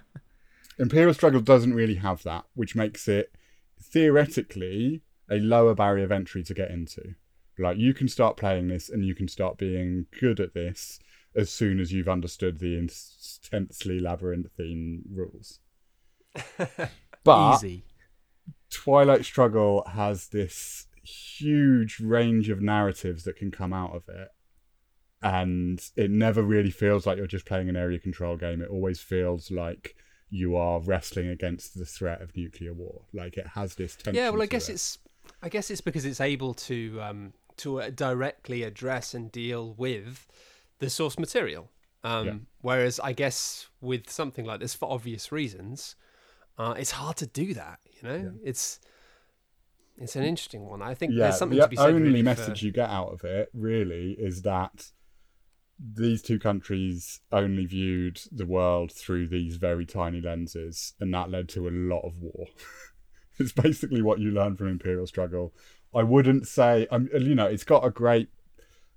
S3: Imperial Struggle doesn't really have that, which makes it theoretically a lower barrier of entry to get into. Like you can start playing this and you can start being good at this as soon as you've understood the intensely labyrinthine rules. but
S2: Easy.
S3: Twilight Struggle has this huge range of narratives that can come out of it. And it never really feels like you're just playing an area control game. It always feels like you are wrestling against the threat of nuclear war. Like it has this tension.
S1: Yeah, well, I guess
S3: it.
S1: it's I guess it's because it's able to um, to uh, directly address and deal with the source material. Um,
S3: Yeah.
S1: Whereas I guess with something like this, for obvious reasons, uh, it's hard to do that. You know, it's it's an interesting one. I think
S3: yeah,
S1: there's something
S3: the
S1: to be said.
S3: The only
S1: really,
S3: message
S1: for,
S3: you get out of it really is that these two countries only viewed the world through these very tiny lenses, and that led to a lot of war. it's basically what you learn from Imperial Struggle. I wouldn't say, um, you know, it's got a great.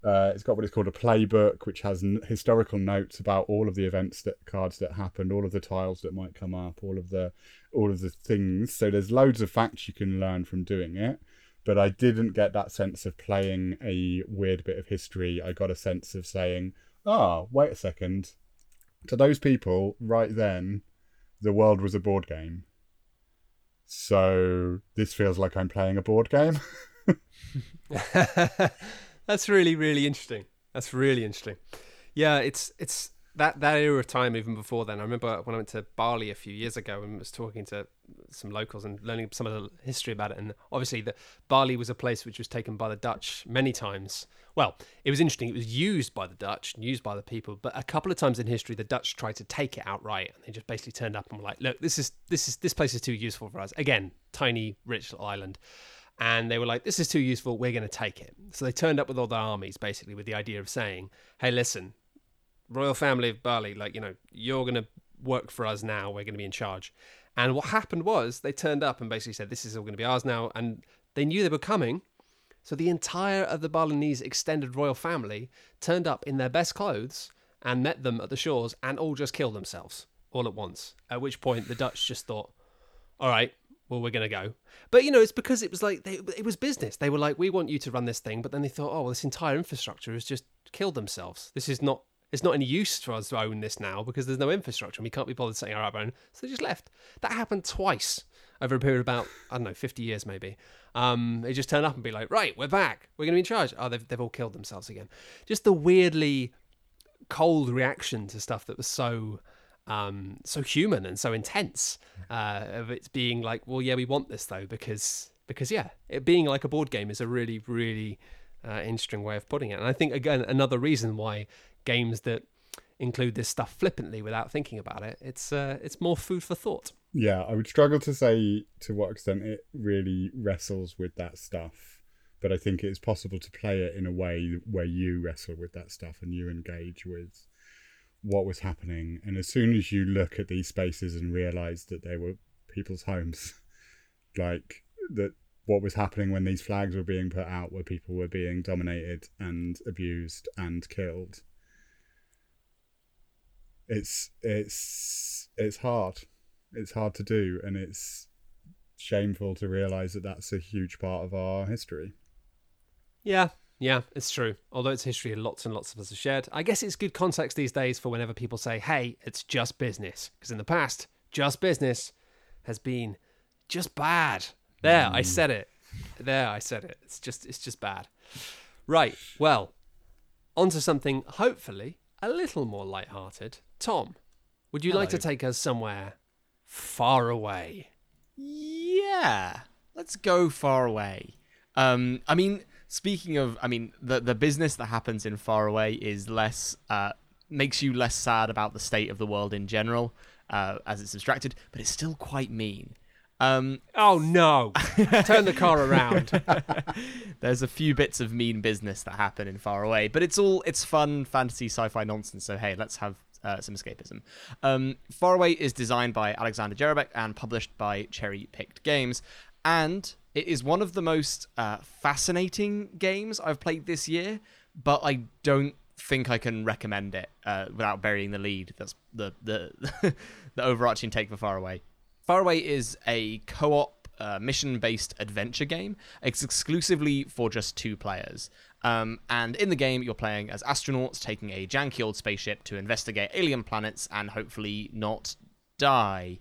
S3: Uh, it's got what is called a playbook, which has n- historical notes about all of the events that cards that happened, all of the tiles that might come up, all of the all of the things. So there's loads of facts you can learn from doing it but I didn't get that sense of playing a weird bit of history. I got a sense of saying, "Ah, wait a second." To those people, right then, the world was a board game. So this feels like I'm playing a board game.
S1: That's really really interesting. That's really interesting. Yeah, it's it's that that era of time even before then. I remember when I went to Bali a few years ago and was talking to some locals and learning some of the history about it. And obviously, the Bali was a place which was taken by the Dutch many times. Well, it was interesting. It was used by the Dutch and used by the people, but a couple of times in history, the Dutch tried to take it outright, and they just basically turned up and were like, "Look, this is this is this place is too useful for us." Again, tiny, rich little island and they were like, "This is too useful. We're going to take it." So they turned up with all their armies, basically, with the idea of saying, "Hey, listen, royal family of Bali, like you know, you're going to work for us now. We're going to be in charge." And what happened was they turned up and basically said, "This is all going to be ours now," and they knew they were coming. So the entire of the Balinese extended royal family turned up in their best clothes and met them at the shores and all just killed themselves all at once. At which point the Dutch just thought, all right, well, we're going to go. But, you know, it's because it was like, they, it was business. They were like, we want you to run this thing. But then they thought, oh, well, this entire infrastructure has just killed themselves. This is not, it's not any use for us to own this now because there's no infrastructure and we can't be bothered setting our own. So they just left. That happened twice over a period of about, I don't know, 50 years maybe. Um, they just turn up and be like, right, we're back. We're going to be in charge. Oh, they've, they've all killed themselves again. Just the weirdly cold reaction to stuff that was so um, so human and so intense uh, of it being like, well, yeah, we want this though because because yeah, it being like a board game is a really really uh, interesting way of putting it. And I think again another reason why games that include this stuff flippantly without thinking about it, it's uh, it's more food for thought.
S3: Yeah, I would struggle to say to what extent it really wrestles with that stuff, but I think it's possible to play it in a way where you wrestle with that stuff and you engage with what was happening. And as soon as you look at these spaces and realize that they were people's homes, like that what was happening when these flags were being put out, where people were being dominated and abused and killed. It's it's it's hard it's hard to do and it's shameful to realize that that's a huge part of our history
S1: Yeah, yeah, it's true. Although it's history lots and lots of us have shared. I guess it's good context these days for whenever people say, hey, it's just business. Because in the past, just business has been just bad. There, I mm. said it. There, I said it. It's just it's just bad. Right, well, on to something hopefully a little more light-hearted. Tom, would you like to take us somewhere far away?
S2: Yeah, let's go far away. Um, I mean, speaking of, I mean, the the business that happens in far away is less uh, makes you less sad about the state of the world in general, uh, as it's abstracted, but it's still quite mean. Um,
S1: Oh no! Turn the car around.
S2: there's a few bits of mean business that happen in Far Away, but it's all it's fun fantasy sci-fi nonsense. So hey, let's have uh, some escapism. Um, Far Away is designed by Alexander Jerebek and published by Cherry Picked Games, and it is one of the most uh, fascinating games I've played this year. But I don't think I can recommend it uh, without burying the lead. That's the the the overarching take for Faraway. Faraway is a co-op uh, mission-based adventure game. It's exclusively for just two players, Um, and in the game, you're playing as astronauts taking a janky old spaceship to investigate alien planets and hopefully not die.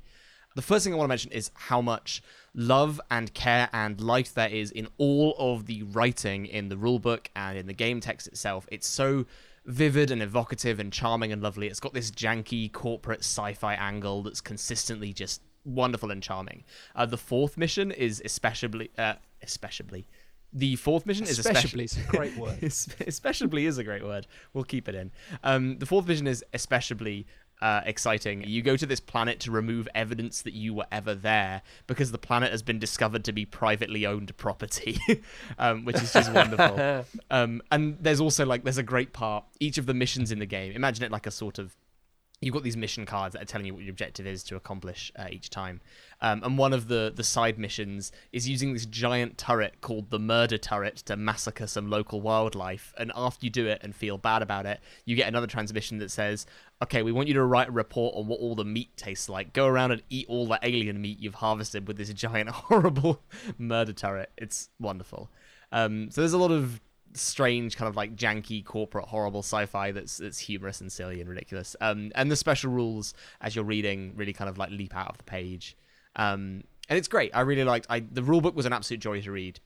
S2: The first thing I want to mention is how much love and care and life there is in all of the writing in the rulebook and in the game text itself. It's so vivid and evocative and charming and lovely. It's got this janky corporate sci-fi angle that's consistently just wonderful and charming. Uh, the fourth mission is especially, uh, especially. The fourth mission is
S1: Especially,
S2: especially
S1: it's a great word.
S2: especially is a great word. We'll keep it in. Um, the fourth mission is especially uh, exciting. You go to this planet to remove evidence that you were ever there because the planet has been discovered to be privately owned property, um, which is just wonderful. Um, and there's also like there's a great part. Each of the missions in the game, imagine it like a sort of you've got these mission cards that are telling you what your objective is to accomplish uh, each time. Um, and one of the the side missions is using this giant turret called the murder turret to massacre some local wildlife. And after you do it and feel bad about it, you get another transmission that says, "Okay, we want you to write a report on what all the meat tastes like. Go around and eat all the alien meat you've harvested with this giant horrible murder turret." It's wonderful. Um, so there's a lot of strange kind of like janky corporate horrible sci-fi that's that's humorous and silly and ridiculous. Um and the special rules as you're reading really kind of like leap out of the page. Um and it's great. I really liked i the rule book was an absolute joy to read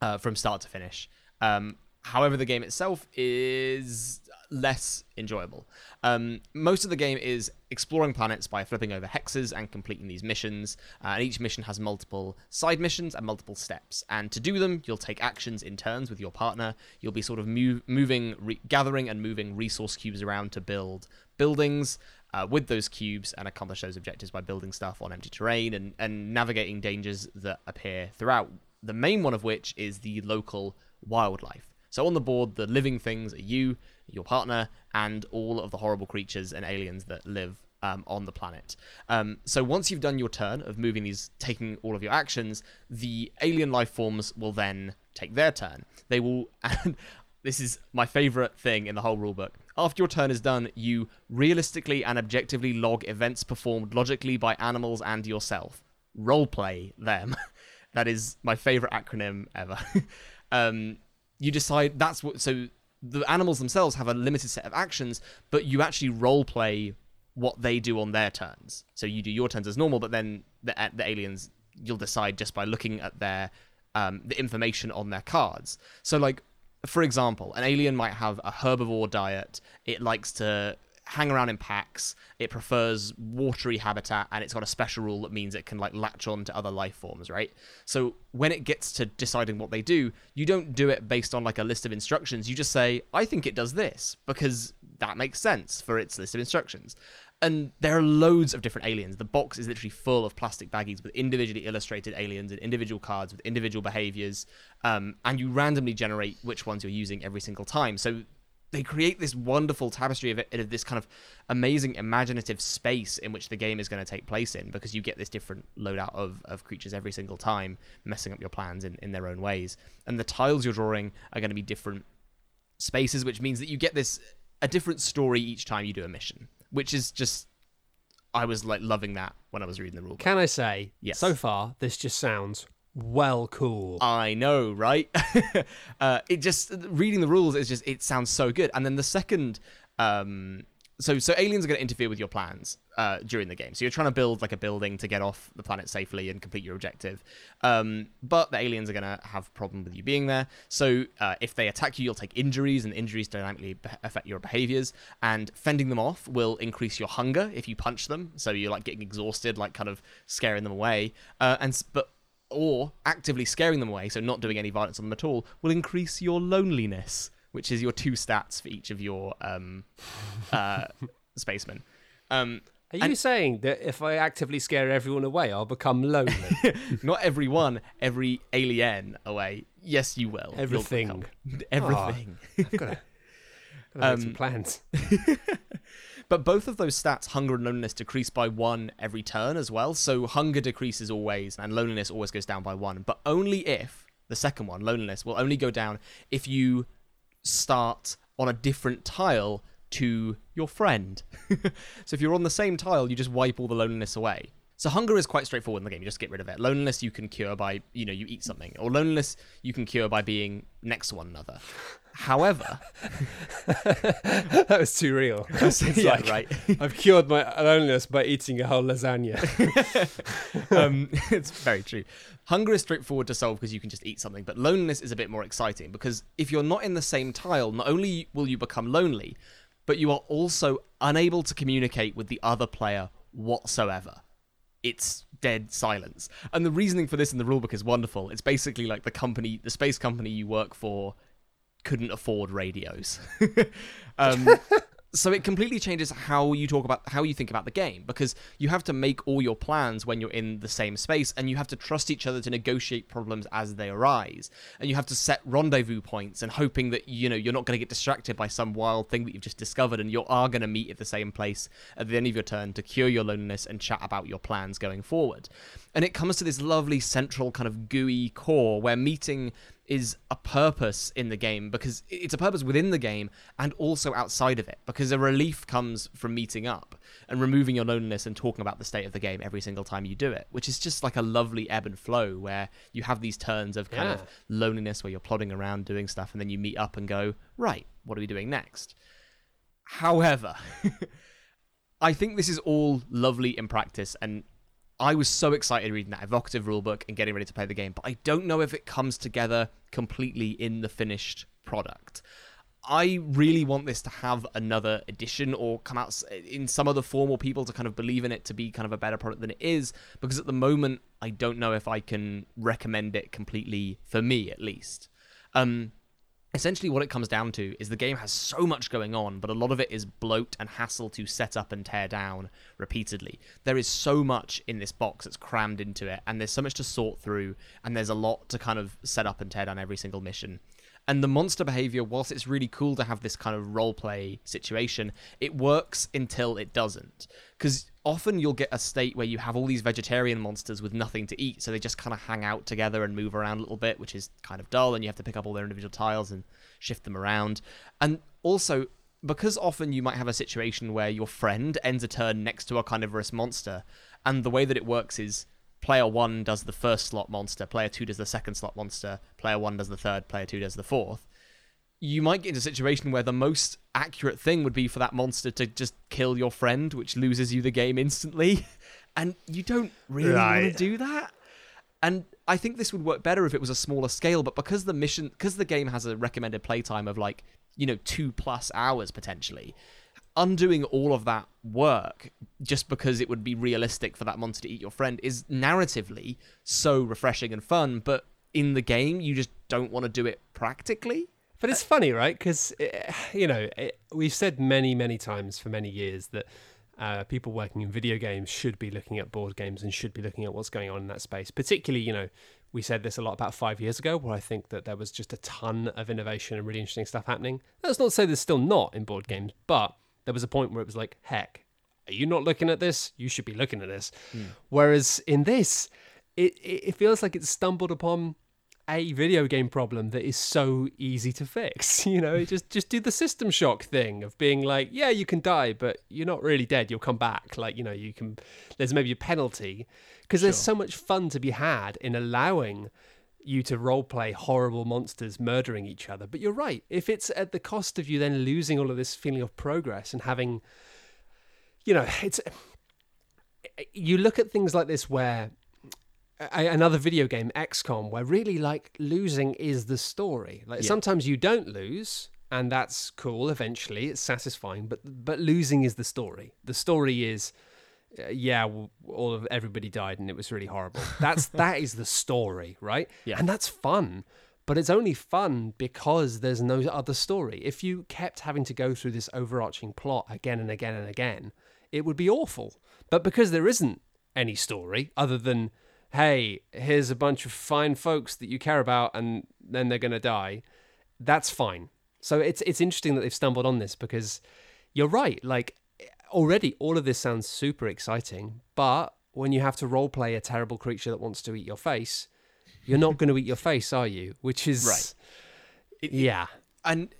S2: uh, from start to finish. Um however the game itself is less enjoyable. Um, most of the game is exploring planets by flipping over hexes and completing these missions uh, and each mission has multiple side missions and multiple steps. And to do them you'll take actions in turns with your partner. You'll be sort of moving re- gathering and moving resource cubes around to build buildings uh, with those cubes and accomplish those objectives by building stuff on empty terrain and, and navigating dangers that appear throughout the main one of which is the local wildlife. So on the board, the living things are you, your partner, and all of the horrible creatures and aliens that live um, on the planet. Um, so once you've done your turn of moving these, taking all of your actions, the alien life forms will then take their turn. They will, and this is my favorite thing in the whole rulebook. After your turn is done, you realistically and objectively log events performed logically by animals and yourself. Roleplay them. that is my favorite acronym ever. um, you decide that's what so the animals themselves have a limited set of actions but you actually role play what they do on their turns. So you do your turns as normal but then the, the aliens you'll decide just by looking at their um, the information on their cards. So like for example an alien might have a herbivore diet. It likes to hang around in packs. It prefers watery habitat, and it's got a special rule that means it can like latch on to other life forms, right? So when it gets to deciding what they do, you don't do it based on like a list of instructions. You just say, "I think it does this," because that makes sense for its list of instructions. And there are loads of different aliens. The box is literally full of plastic baggies with individually illustrated aliens and individual cards with individual behaviors. Um, and you randomly generate which ones you're using every single time. So they create this wonderful tapestry of, it, of this kind of amazing imaginative space in which the game is going to take place in because you get this different loadout of, of creatures every single time messing up your plans in, in their own ways and the tiles you're drawing are going to be different spaces which means that you get this a different story each time you do a mission which is just i was like loving that when i was reading the rule book.
S1: Can I say,
S2: Yes.
S1: so far, this just sounds well cool.
S2: I know, right? uh, it just reading the rules is just it sounds so good. And then the second, um, so so aliens are going to interfere with your plans uh, during the game. So you're trying to build like a building to get off the planet safely and complete your objective. Um, but the aliens are going to have a problem with you being there. So uh, if they attack you, you'll take injuries, and injuries dynamically be- affect your behaviors. And fending them off will increase your hunger if you punch them. So you're like getting exhausted, like kind of scaring them away. Uh, and but or actively scaring them away, so not doing any violence on them at all, will increase your loneliness, which is your two stats for each of your um, uh, spacemen. Um,
S1: Are you saying that if I actively scare everyone away, I'll become lonely?
S2: not every one, every alien away. Yes, you will. You'll
S1: Everything.
S2: become- Everything.
S1: I've got to, make some
S2: Um,
S1: plans.
S2: But both of those stats, hunger and loneliness, decrease by one every turn as well. So hunger decreases always, and loneliness always goes down by one. But only if the second one, loneliness, will only go down if you start on a different tile to your friend. so if you're on the same tile, you just wipe all the loneliness away. So hunger is quite straightforward in the game. You just get rid of it. Loneliness you can cure by, you know, you eat something. Or loneliness you can cure by being next to one another. However,
S1: that was too real. It's
S2: yeah,
S1: like,
S2: right.
S1: I've cured my loneliness by eating a whole lasagna.
S2: um, it's very true. Hunger is straightforward to solve because you can just eat something, but loneliness is a bit more exciting because if you're not in the same tile, not only will you become lonely, but you are also unable to communicate with the other player whatsoever. It's dead silence. And the reasoning for this in the rulebook is wonderful. It's basically like the company, the space company you work for couldn't afford radios. um, so it completely changes how you talk about how you think about the game because you have to make all your plans when you're in the same space and you have to trust each other to negotiate problems as they arise and you have to set rendezvous points and hoping that you know you're not going to get distracted by some wild thing that you've just discovered and you are going to meet at the same place at the end of your turn to cure your loneliness and chat about your plans going forward and it comes to this lovely central kind of gooey core where meeting is a purpose in the game because it's a purpose within the game and also outside of it because a relief comes from meeting up and removing your loneliness and talking about the state of the game every single time you do it which is just like a lovely ebb and flow where you have these turns of kind
S1: Yeah.
S2: of loneliness where you're plodding around doing stuff and then you meet up and go right what are we doing next however I think this is all lovely in practice, and I was so excited reading that evocative rulebook and getting ready to play the game, but I don't know if it comes together completely in the finished product. I really want this to have another edition or come out in some other form or people to kind of believe in it to be kind of a better product than it is because at the moment I don't know if I can recommend it completely for me at least. Um essentially what it comes down to is the game has so much going on but a lot of it is bloat and hassle to set up and tear down repeatedly. There is so much in this box that's crammed into it and there's so much to sort through and there's a lot to kind of set up and tear down every single mission. And the monster behavior whilst it's really cool to have this kind of role play situation it works until it doesn't. Because often you'll get a state where you have all these vegetarian monsters with nothing to eat so they just kind of hang out together and move around a little bit which is kind of dull and you have to pick up all their individual tiles and shift them around and also because often you might have a situation where your friend ends a turn next to a carnivorous monster and the way that it works is player one does the first slot monster, player two does the second slot monster, player one does the third, player two does the fourth. You might get into a situation where the most accurate thing would be for that monster to just kill your friend, which loses you the game instantly. And you don't really want to do that. And I think this would work better if it was a smaller scale, but because the mission, because the game has a recommended playtime of like, you know, two plus hours potentially, undoing all of that work just because it would be realistic for that monster to eat your friend is narratively so refreshing and fun, but in the game, you just don't want to do it practically.
S1: But it's funny, right? Because eh, you know it, we've said many, many times for many years that uh, people working in video games should be looking at board games and should be looking at what's going on in that space. Particularly, you know, we said this a lot about five years ago, where I think that there was just a ton of innovation and really interesting stuff happening. That's not to say there's still not in board games, but there was a point where it was like, heck, are you not looking at this? You should be looking at this. Hmm. Whereas in this, it it feels like it's stumbled upon a video game problem that is so easy to fix. You know, just just do the system shock thing of being like, yeah, you can die, but you're not really dead. You'll come back. Like, you know, you can. There's maybe a penalty because there's so much fun to be had in allowing you to roleplay horrible monsters murdering each other. But you're right. If it's at the cost of you then losing all of this feeling of progress and having, you know, it's eh, you look at things like this where a- another video game XCOM where really like losing is the story. Like
S2: Yeah.
S1: sometimes you don't lose and that's cool eventually it's satisfying but but losing is the story. The story is uh, yeah, all of everybody died and it was really horrible. That's that is the story, right?
S2: Yeah.
S1: And that's fun. But it's only fun because there's no other story. If you kept having to go through this overarching plot again and again and again, it would be awful. But because there isn't any story other than, hey, here's a bunch of fine folks that you care about and then they're going to die, that's fine. So it's it's interesting that they've stumbled on this because you're right. Like already, all of this sounds super exciting, but when you have to role play a terrible creature that wants to eat your face, you're not going to eat your face, are you? Which is
S2: Right. It-
S1: yeah,
S2: and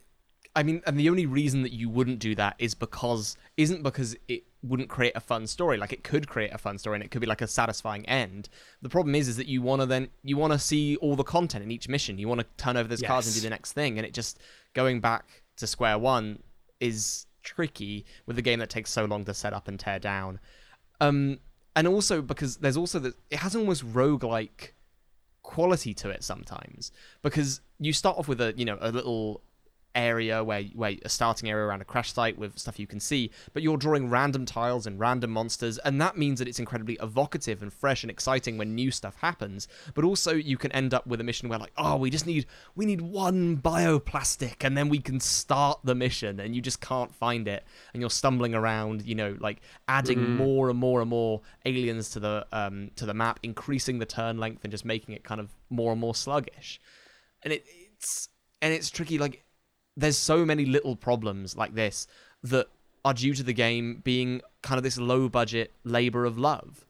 S2: I mean, and the only reason that you wouldn't do that is because isn't because it wouldn't create a fun story. Like it could create a fun story and it could be like a satisfying end. The problem is is that you want to then you want to see all the content in each mission. You want to turn over those cards and do the next thing and it just going back to square one is tricky with a game that takes so long to set up and tear down. Um and also because there's also that it has almost roguelike quality to it sometimes because you start off with a you know a little area where where a starting area around a crash site with stuff you can see but you're drawing random tiles and random monsters and that means that it's incredibly evocative and fresh and exciting when new stuff happens. But also you can end up with a mission where like oh we just need we need one bioplastic and then we can start the mission and you just can't find it and you're stumbling around you know like adding more and more and more aliens to the um to the map increasing the turn length and just making it kind of more and more sluggish. And it, it's and it's tricky like there's so many little problems like this that are due to the game being kind of this low budget labor of love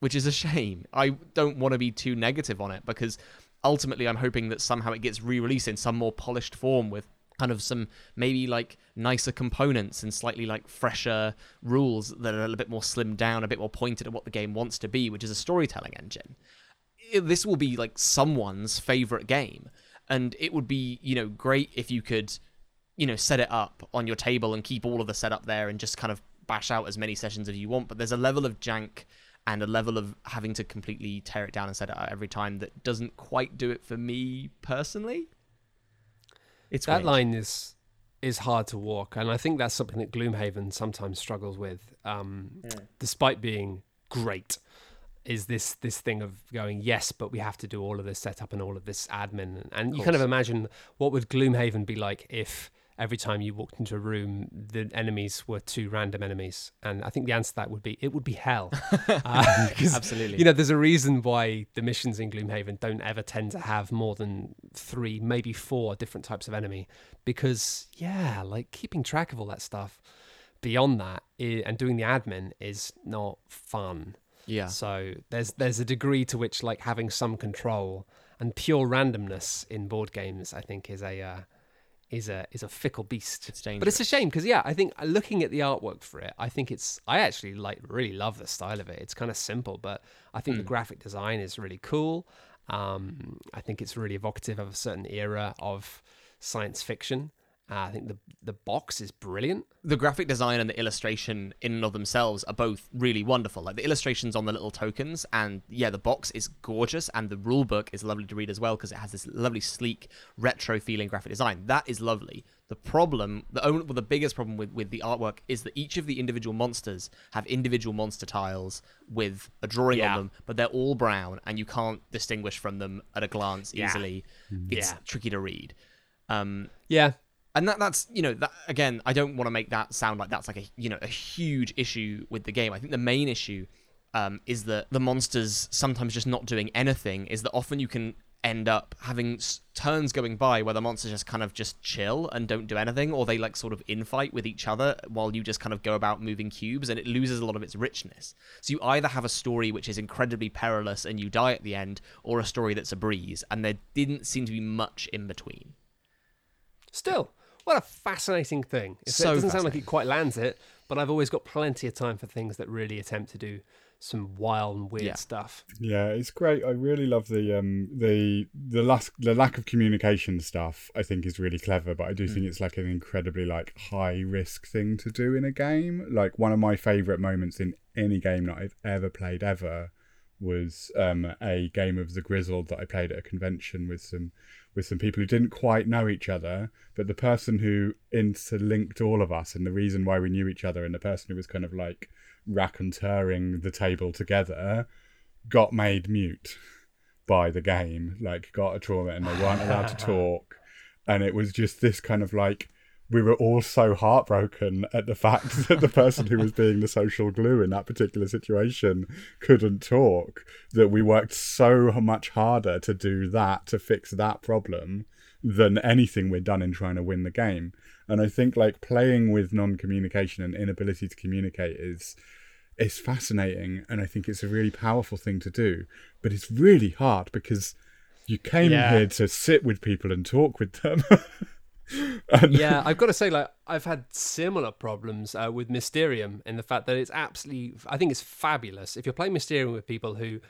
S2: which is a shame. I don't want to be too negative on it because ultimately i'm hoping that somehow it gets re-released in some more polished form with kind of some maybe like nicer components and slightly like fresher rules that are a little bit more slimmed down a bit more pointed at what the game wants to be which is a storytelling engine. This will be like someone's favorite game and it would be you know great if you could you know set it up on your table and keep all of the setup there and just kind of bash out as many sessions as you want but there's a level of jank and a level of having to completely tear it down and set it out every time that doesn't quite do it for me personally it's
S1: that
S2: weird.
S1: line is is hard to walk, and I think that's something that Gloomhaven sometimes struggles with, um, despite being great. Is this this thing of going yes, but we have to do all of this setup and all of this admin, and, you kind of imagine what would Gloomhaven be like if every time you walked into a room, the enemies were two random enemies, and I think the answer to that would be it would be hell. Uh,
S2: Absolutely.
S1: you know, there's a reason why the missions in Gloomhaven don't ever tend to have more than three, maybe four different types of enemy, because yeah, like keeping track of all that stuff beyond that i- and doing the admin is not fun.
S2: Yeah
S1: So there's there's a degree to which like having some control and pure randomness in board games, I think, is a uh, is a is a fickle beast.
S2: It's
S1: But it's a shame because yeah, I think uh, looking at the artwork for it, I think it's I actually like really love the style of it. It's kind of simple, but I think the graphic design is really cool. Um, I think it's really evocative of a certain era of science fiction. Uh, I think the the box is brilliant.
S2: the graphic design and the illustration in and of themselves are both really wonderful. Like the illustrations on the little tokens, and yeah, the box is gorgeous, and the rule book is lovely to read as well because it has this lovely, sleek, retro feeling graphic design. That is lovely. The problem, the only, well, the biggest problem with, with the artwork is that each of the individual monsters have individual monster tiles with a drawing
S1: Yeah.
S2: on them, but they're all brown, and you can't distinguish from them at a glance
S1: Yeah.
S2: easily. It's
S1: Yeah.
S2: tricky to read. Um,
S1: Yeah,
S2: and that that's you know that again i don't want to make that sound like that's like a you know a huge issue with the game. I think the main issue um, is that the monsters sometimes just not doing anything is that often you can end up having turns going by where the monsters just kind of just chill and don't do anything or they like sort of infight with each other while you just kind of go about moving cubes and it loses a lot of its richness. So you either have a story which is incredibly perilous and you die at the end or a story that's a breeze and there didn't seem to be much in between.
S1: Still, what a fascinating thing. It's-
S2: So
S1: it doesn't sound like it quite lands it, but I've always got plenty of time for things that really attempt to do some wild and weird
S2: Yeah.
S1: stuff.
S3: Yeah, it's great. I really love the um the the lack the lack of communication stuff. I think is really clever, but I do think it's like an incredibly like high risk thing to do in a game. Like one of my favorite moments in any game that I've ever played ever was um a game of the Grizzled that I played at a convention with some with some people who didn't quite know each other, but the person who interlinked all of us and the reason why we knew each other and the person who was kind of like raconteuring the table together got made mute by the game, like got a trauma and they weren't allowed to talk. And it was just this kind of like we were all so heartbroken at the fact that the person who was being the social glue in that particular situation couldn't talk that we worked so much harder to do that to fix that problem than anything we'd done in trying to win the game. And I think like playing with non-communication and inability to communicate is it's fascinating and I think it's a really powerful thing to do. But it's really hard because you came
S1: Yeah.
S3: here to sit with people and talk with them.
S1: yeah, I've got to say, like, I've had similar problems uh, with Mysterium in the fact that it's absolutely, I think it's fabulous. If you're playing Mysterium with people who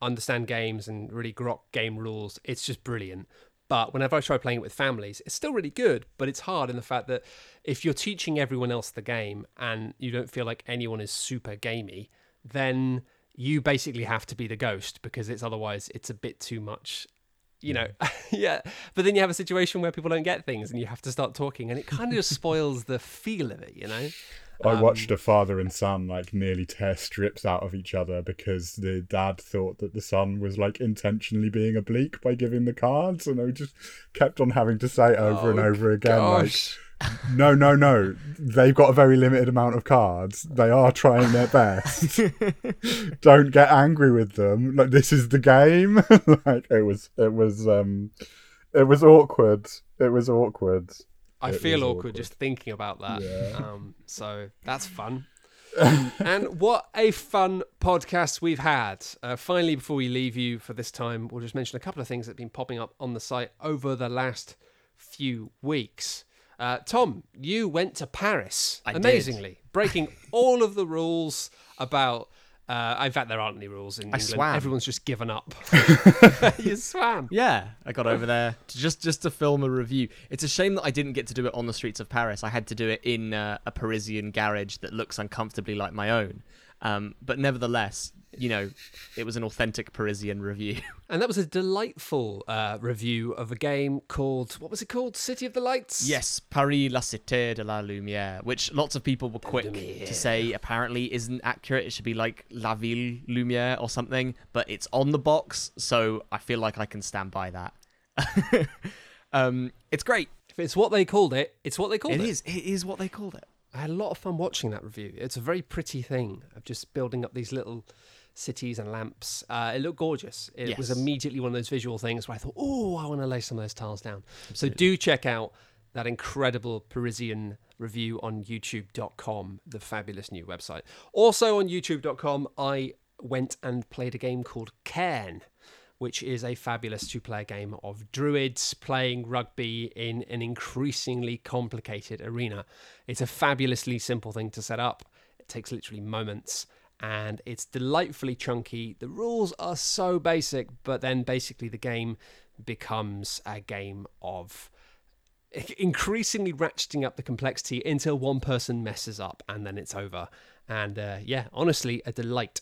S1: understand games and really grok game rules, it's just brilliant. But whenever I try playing it with families, it's still really good, but it's hard in the fact that if you're teaching everyone else the game and you don't feel like anyone is super gamey, then you basically have to be the ghost because it's otherwise it's a bit too much you know yeah. But then you have a situation where people don't get things and you have to start talking and it kind of just spoils the feel of it you know?
S3: I
S1: Um,
S3: watched a father and son like nearly tear strips out of each other because the dad thought that the son was like intentionally being oblique by giving the cards, and I just kept on having to say over and
S1: Oh,
S3: over again,
S1: gosh.
S3: like, "No, no, no! They've got a very limited amount of cards. They are trying their best. Don't get angry with them. Like this is the game. like it was, it was, um, it was awkward. It was awkward.
S1: I
S3: It
S1: feel awkward,
S3: awkward.
S1: just thinking about that.
S3: Yeah.
S1: Um, so that's fun. and what a fun podcast we've had. Uh, finally, before we leave you for this time, we'll just mention a couple of things that have been popping up on the site over the last few weeks. Uh, Tom, you went to Paris
S2: I did.
S1: amazingly, breaking all of the rules about. Uh, in fact, there aren't any rules in England.
S2: swam.
S1: Everyone's just given up. you swam.
S2: Yeah, I got over there to just just to film a review. It's a shame that I didn't get to do it on the streets of Paris. I had to do it in uh, a Parisian garage that looks uncomfortably like my own. Um, but nevertheless, you know, it was an authentic Parisian review.
S1: And that was a delightful uh, review of a game called what was it called? City of the Lights.
S2: yes, Paris la Cité de la Lumière, which lots of people were quick to say apparently isn't accurate. It should be like La Ville Lumière or something, but it's on the box, so I feel like I can stand by that. um, it's great.
S1: If it's what they called it, it's what they called
S2: It
S1: it.
S2: is. It is what they called it.
S1: I had a lot of fun watching that review. It's a very pretty thing of just building up these little cities and lamps. Uh, it looked gorgeous. It was immediately one of those visual things where I thought, oh, I want to lay some of those tiles down. So do check out that incredible Parisian review on youtube.com, the fabulous new website. Also on youtube.com, I went and played a game called Cairn which is a fabulous two player game of druids playing rugby in an increasingly complicated arena. It's a fabulously simple thing to set up, it takes literally moments. And it's delightfully chunky. The rules are so basic, but then basically the game becomes a game of increasingly ratcheting up the complexity until one person messes up and then it's over. And uh, yeah, honestly, a delight.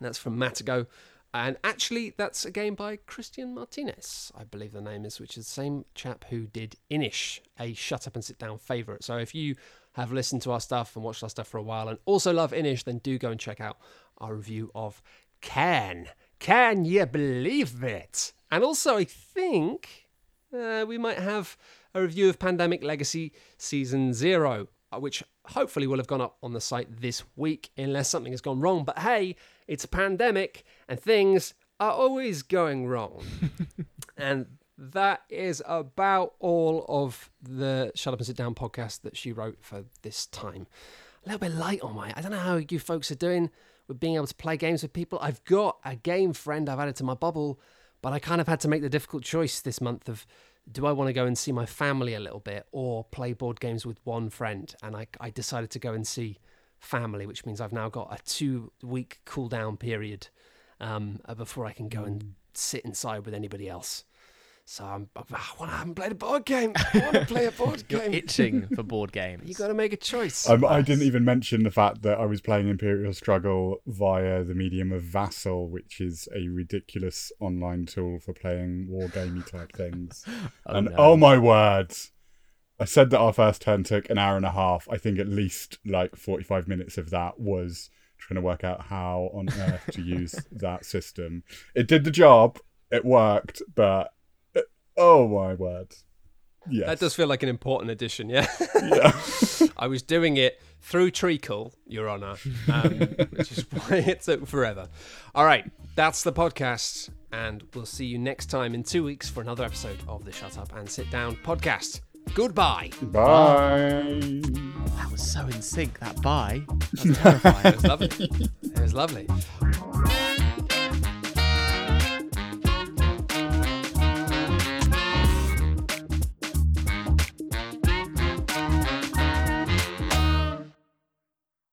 S1: That's from Matagot. And actually, that's a game by Christian Martinez, I believe the name is, which is the same chap who did Inis, a shut up and sit down favourite. So if you have listened to our stuff and watched our stuff for a while and also love Inis, then do go and check out our review of Cairn. Can you believe it? And also, I think uh, we might have a review of Pandemic Legacy Season Zero, uh, which hopefully will have gone up on the site this week, unless something has gone wrong. But hey, it's a pandemic and things are always going wrong. and that is about all of the Shut Up and Sit Down podcast that she wrote for this time. A little bit light on my. I don't know how you folks are doing with being able to play games with people. I've got a game friend I've added to my bubble, but I kind of had to make the difficult choice this month of do I want to go and see my family a little bit or play board games with one friend? And I, I decided to go and see family, which means I've now got a two week cool down period um, before I can go and sit inside with anybody else. So I'm, I, want I haven't played a board game. I want to play a board game.
S2: You're
S1: game.
S2: itching for board games.
S1: You got to make a choice.
S3: Um, I didn't even mention the fact that I was playing Imperial Struggle via the medium of Vassal, which is a ridiculous online tool for playing wargamey type things.
S2: Oh,
S3: and
S2: no.
S3: oh my words, I said that our first turn took an hour and a half. I think at least like 45 minutes of that was trying to work out how on earth to use that system. It did the job, it worked, but oh my word. Yes.
S1: That does feel like an important addition, yeah.
S3: Yeah.
S1: I was doing it through Treacle, Your Honour, um, which is why it took forever. All right, that's the podcast, and we'll see you next time in two weeks for another episode of the Shut Up and Sit Down podcast. Goodbye.
S3: Bye.
S2: That was so in sync. That bye. That was terrifying.
S1: It was lovely. It was lovely.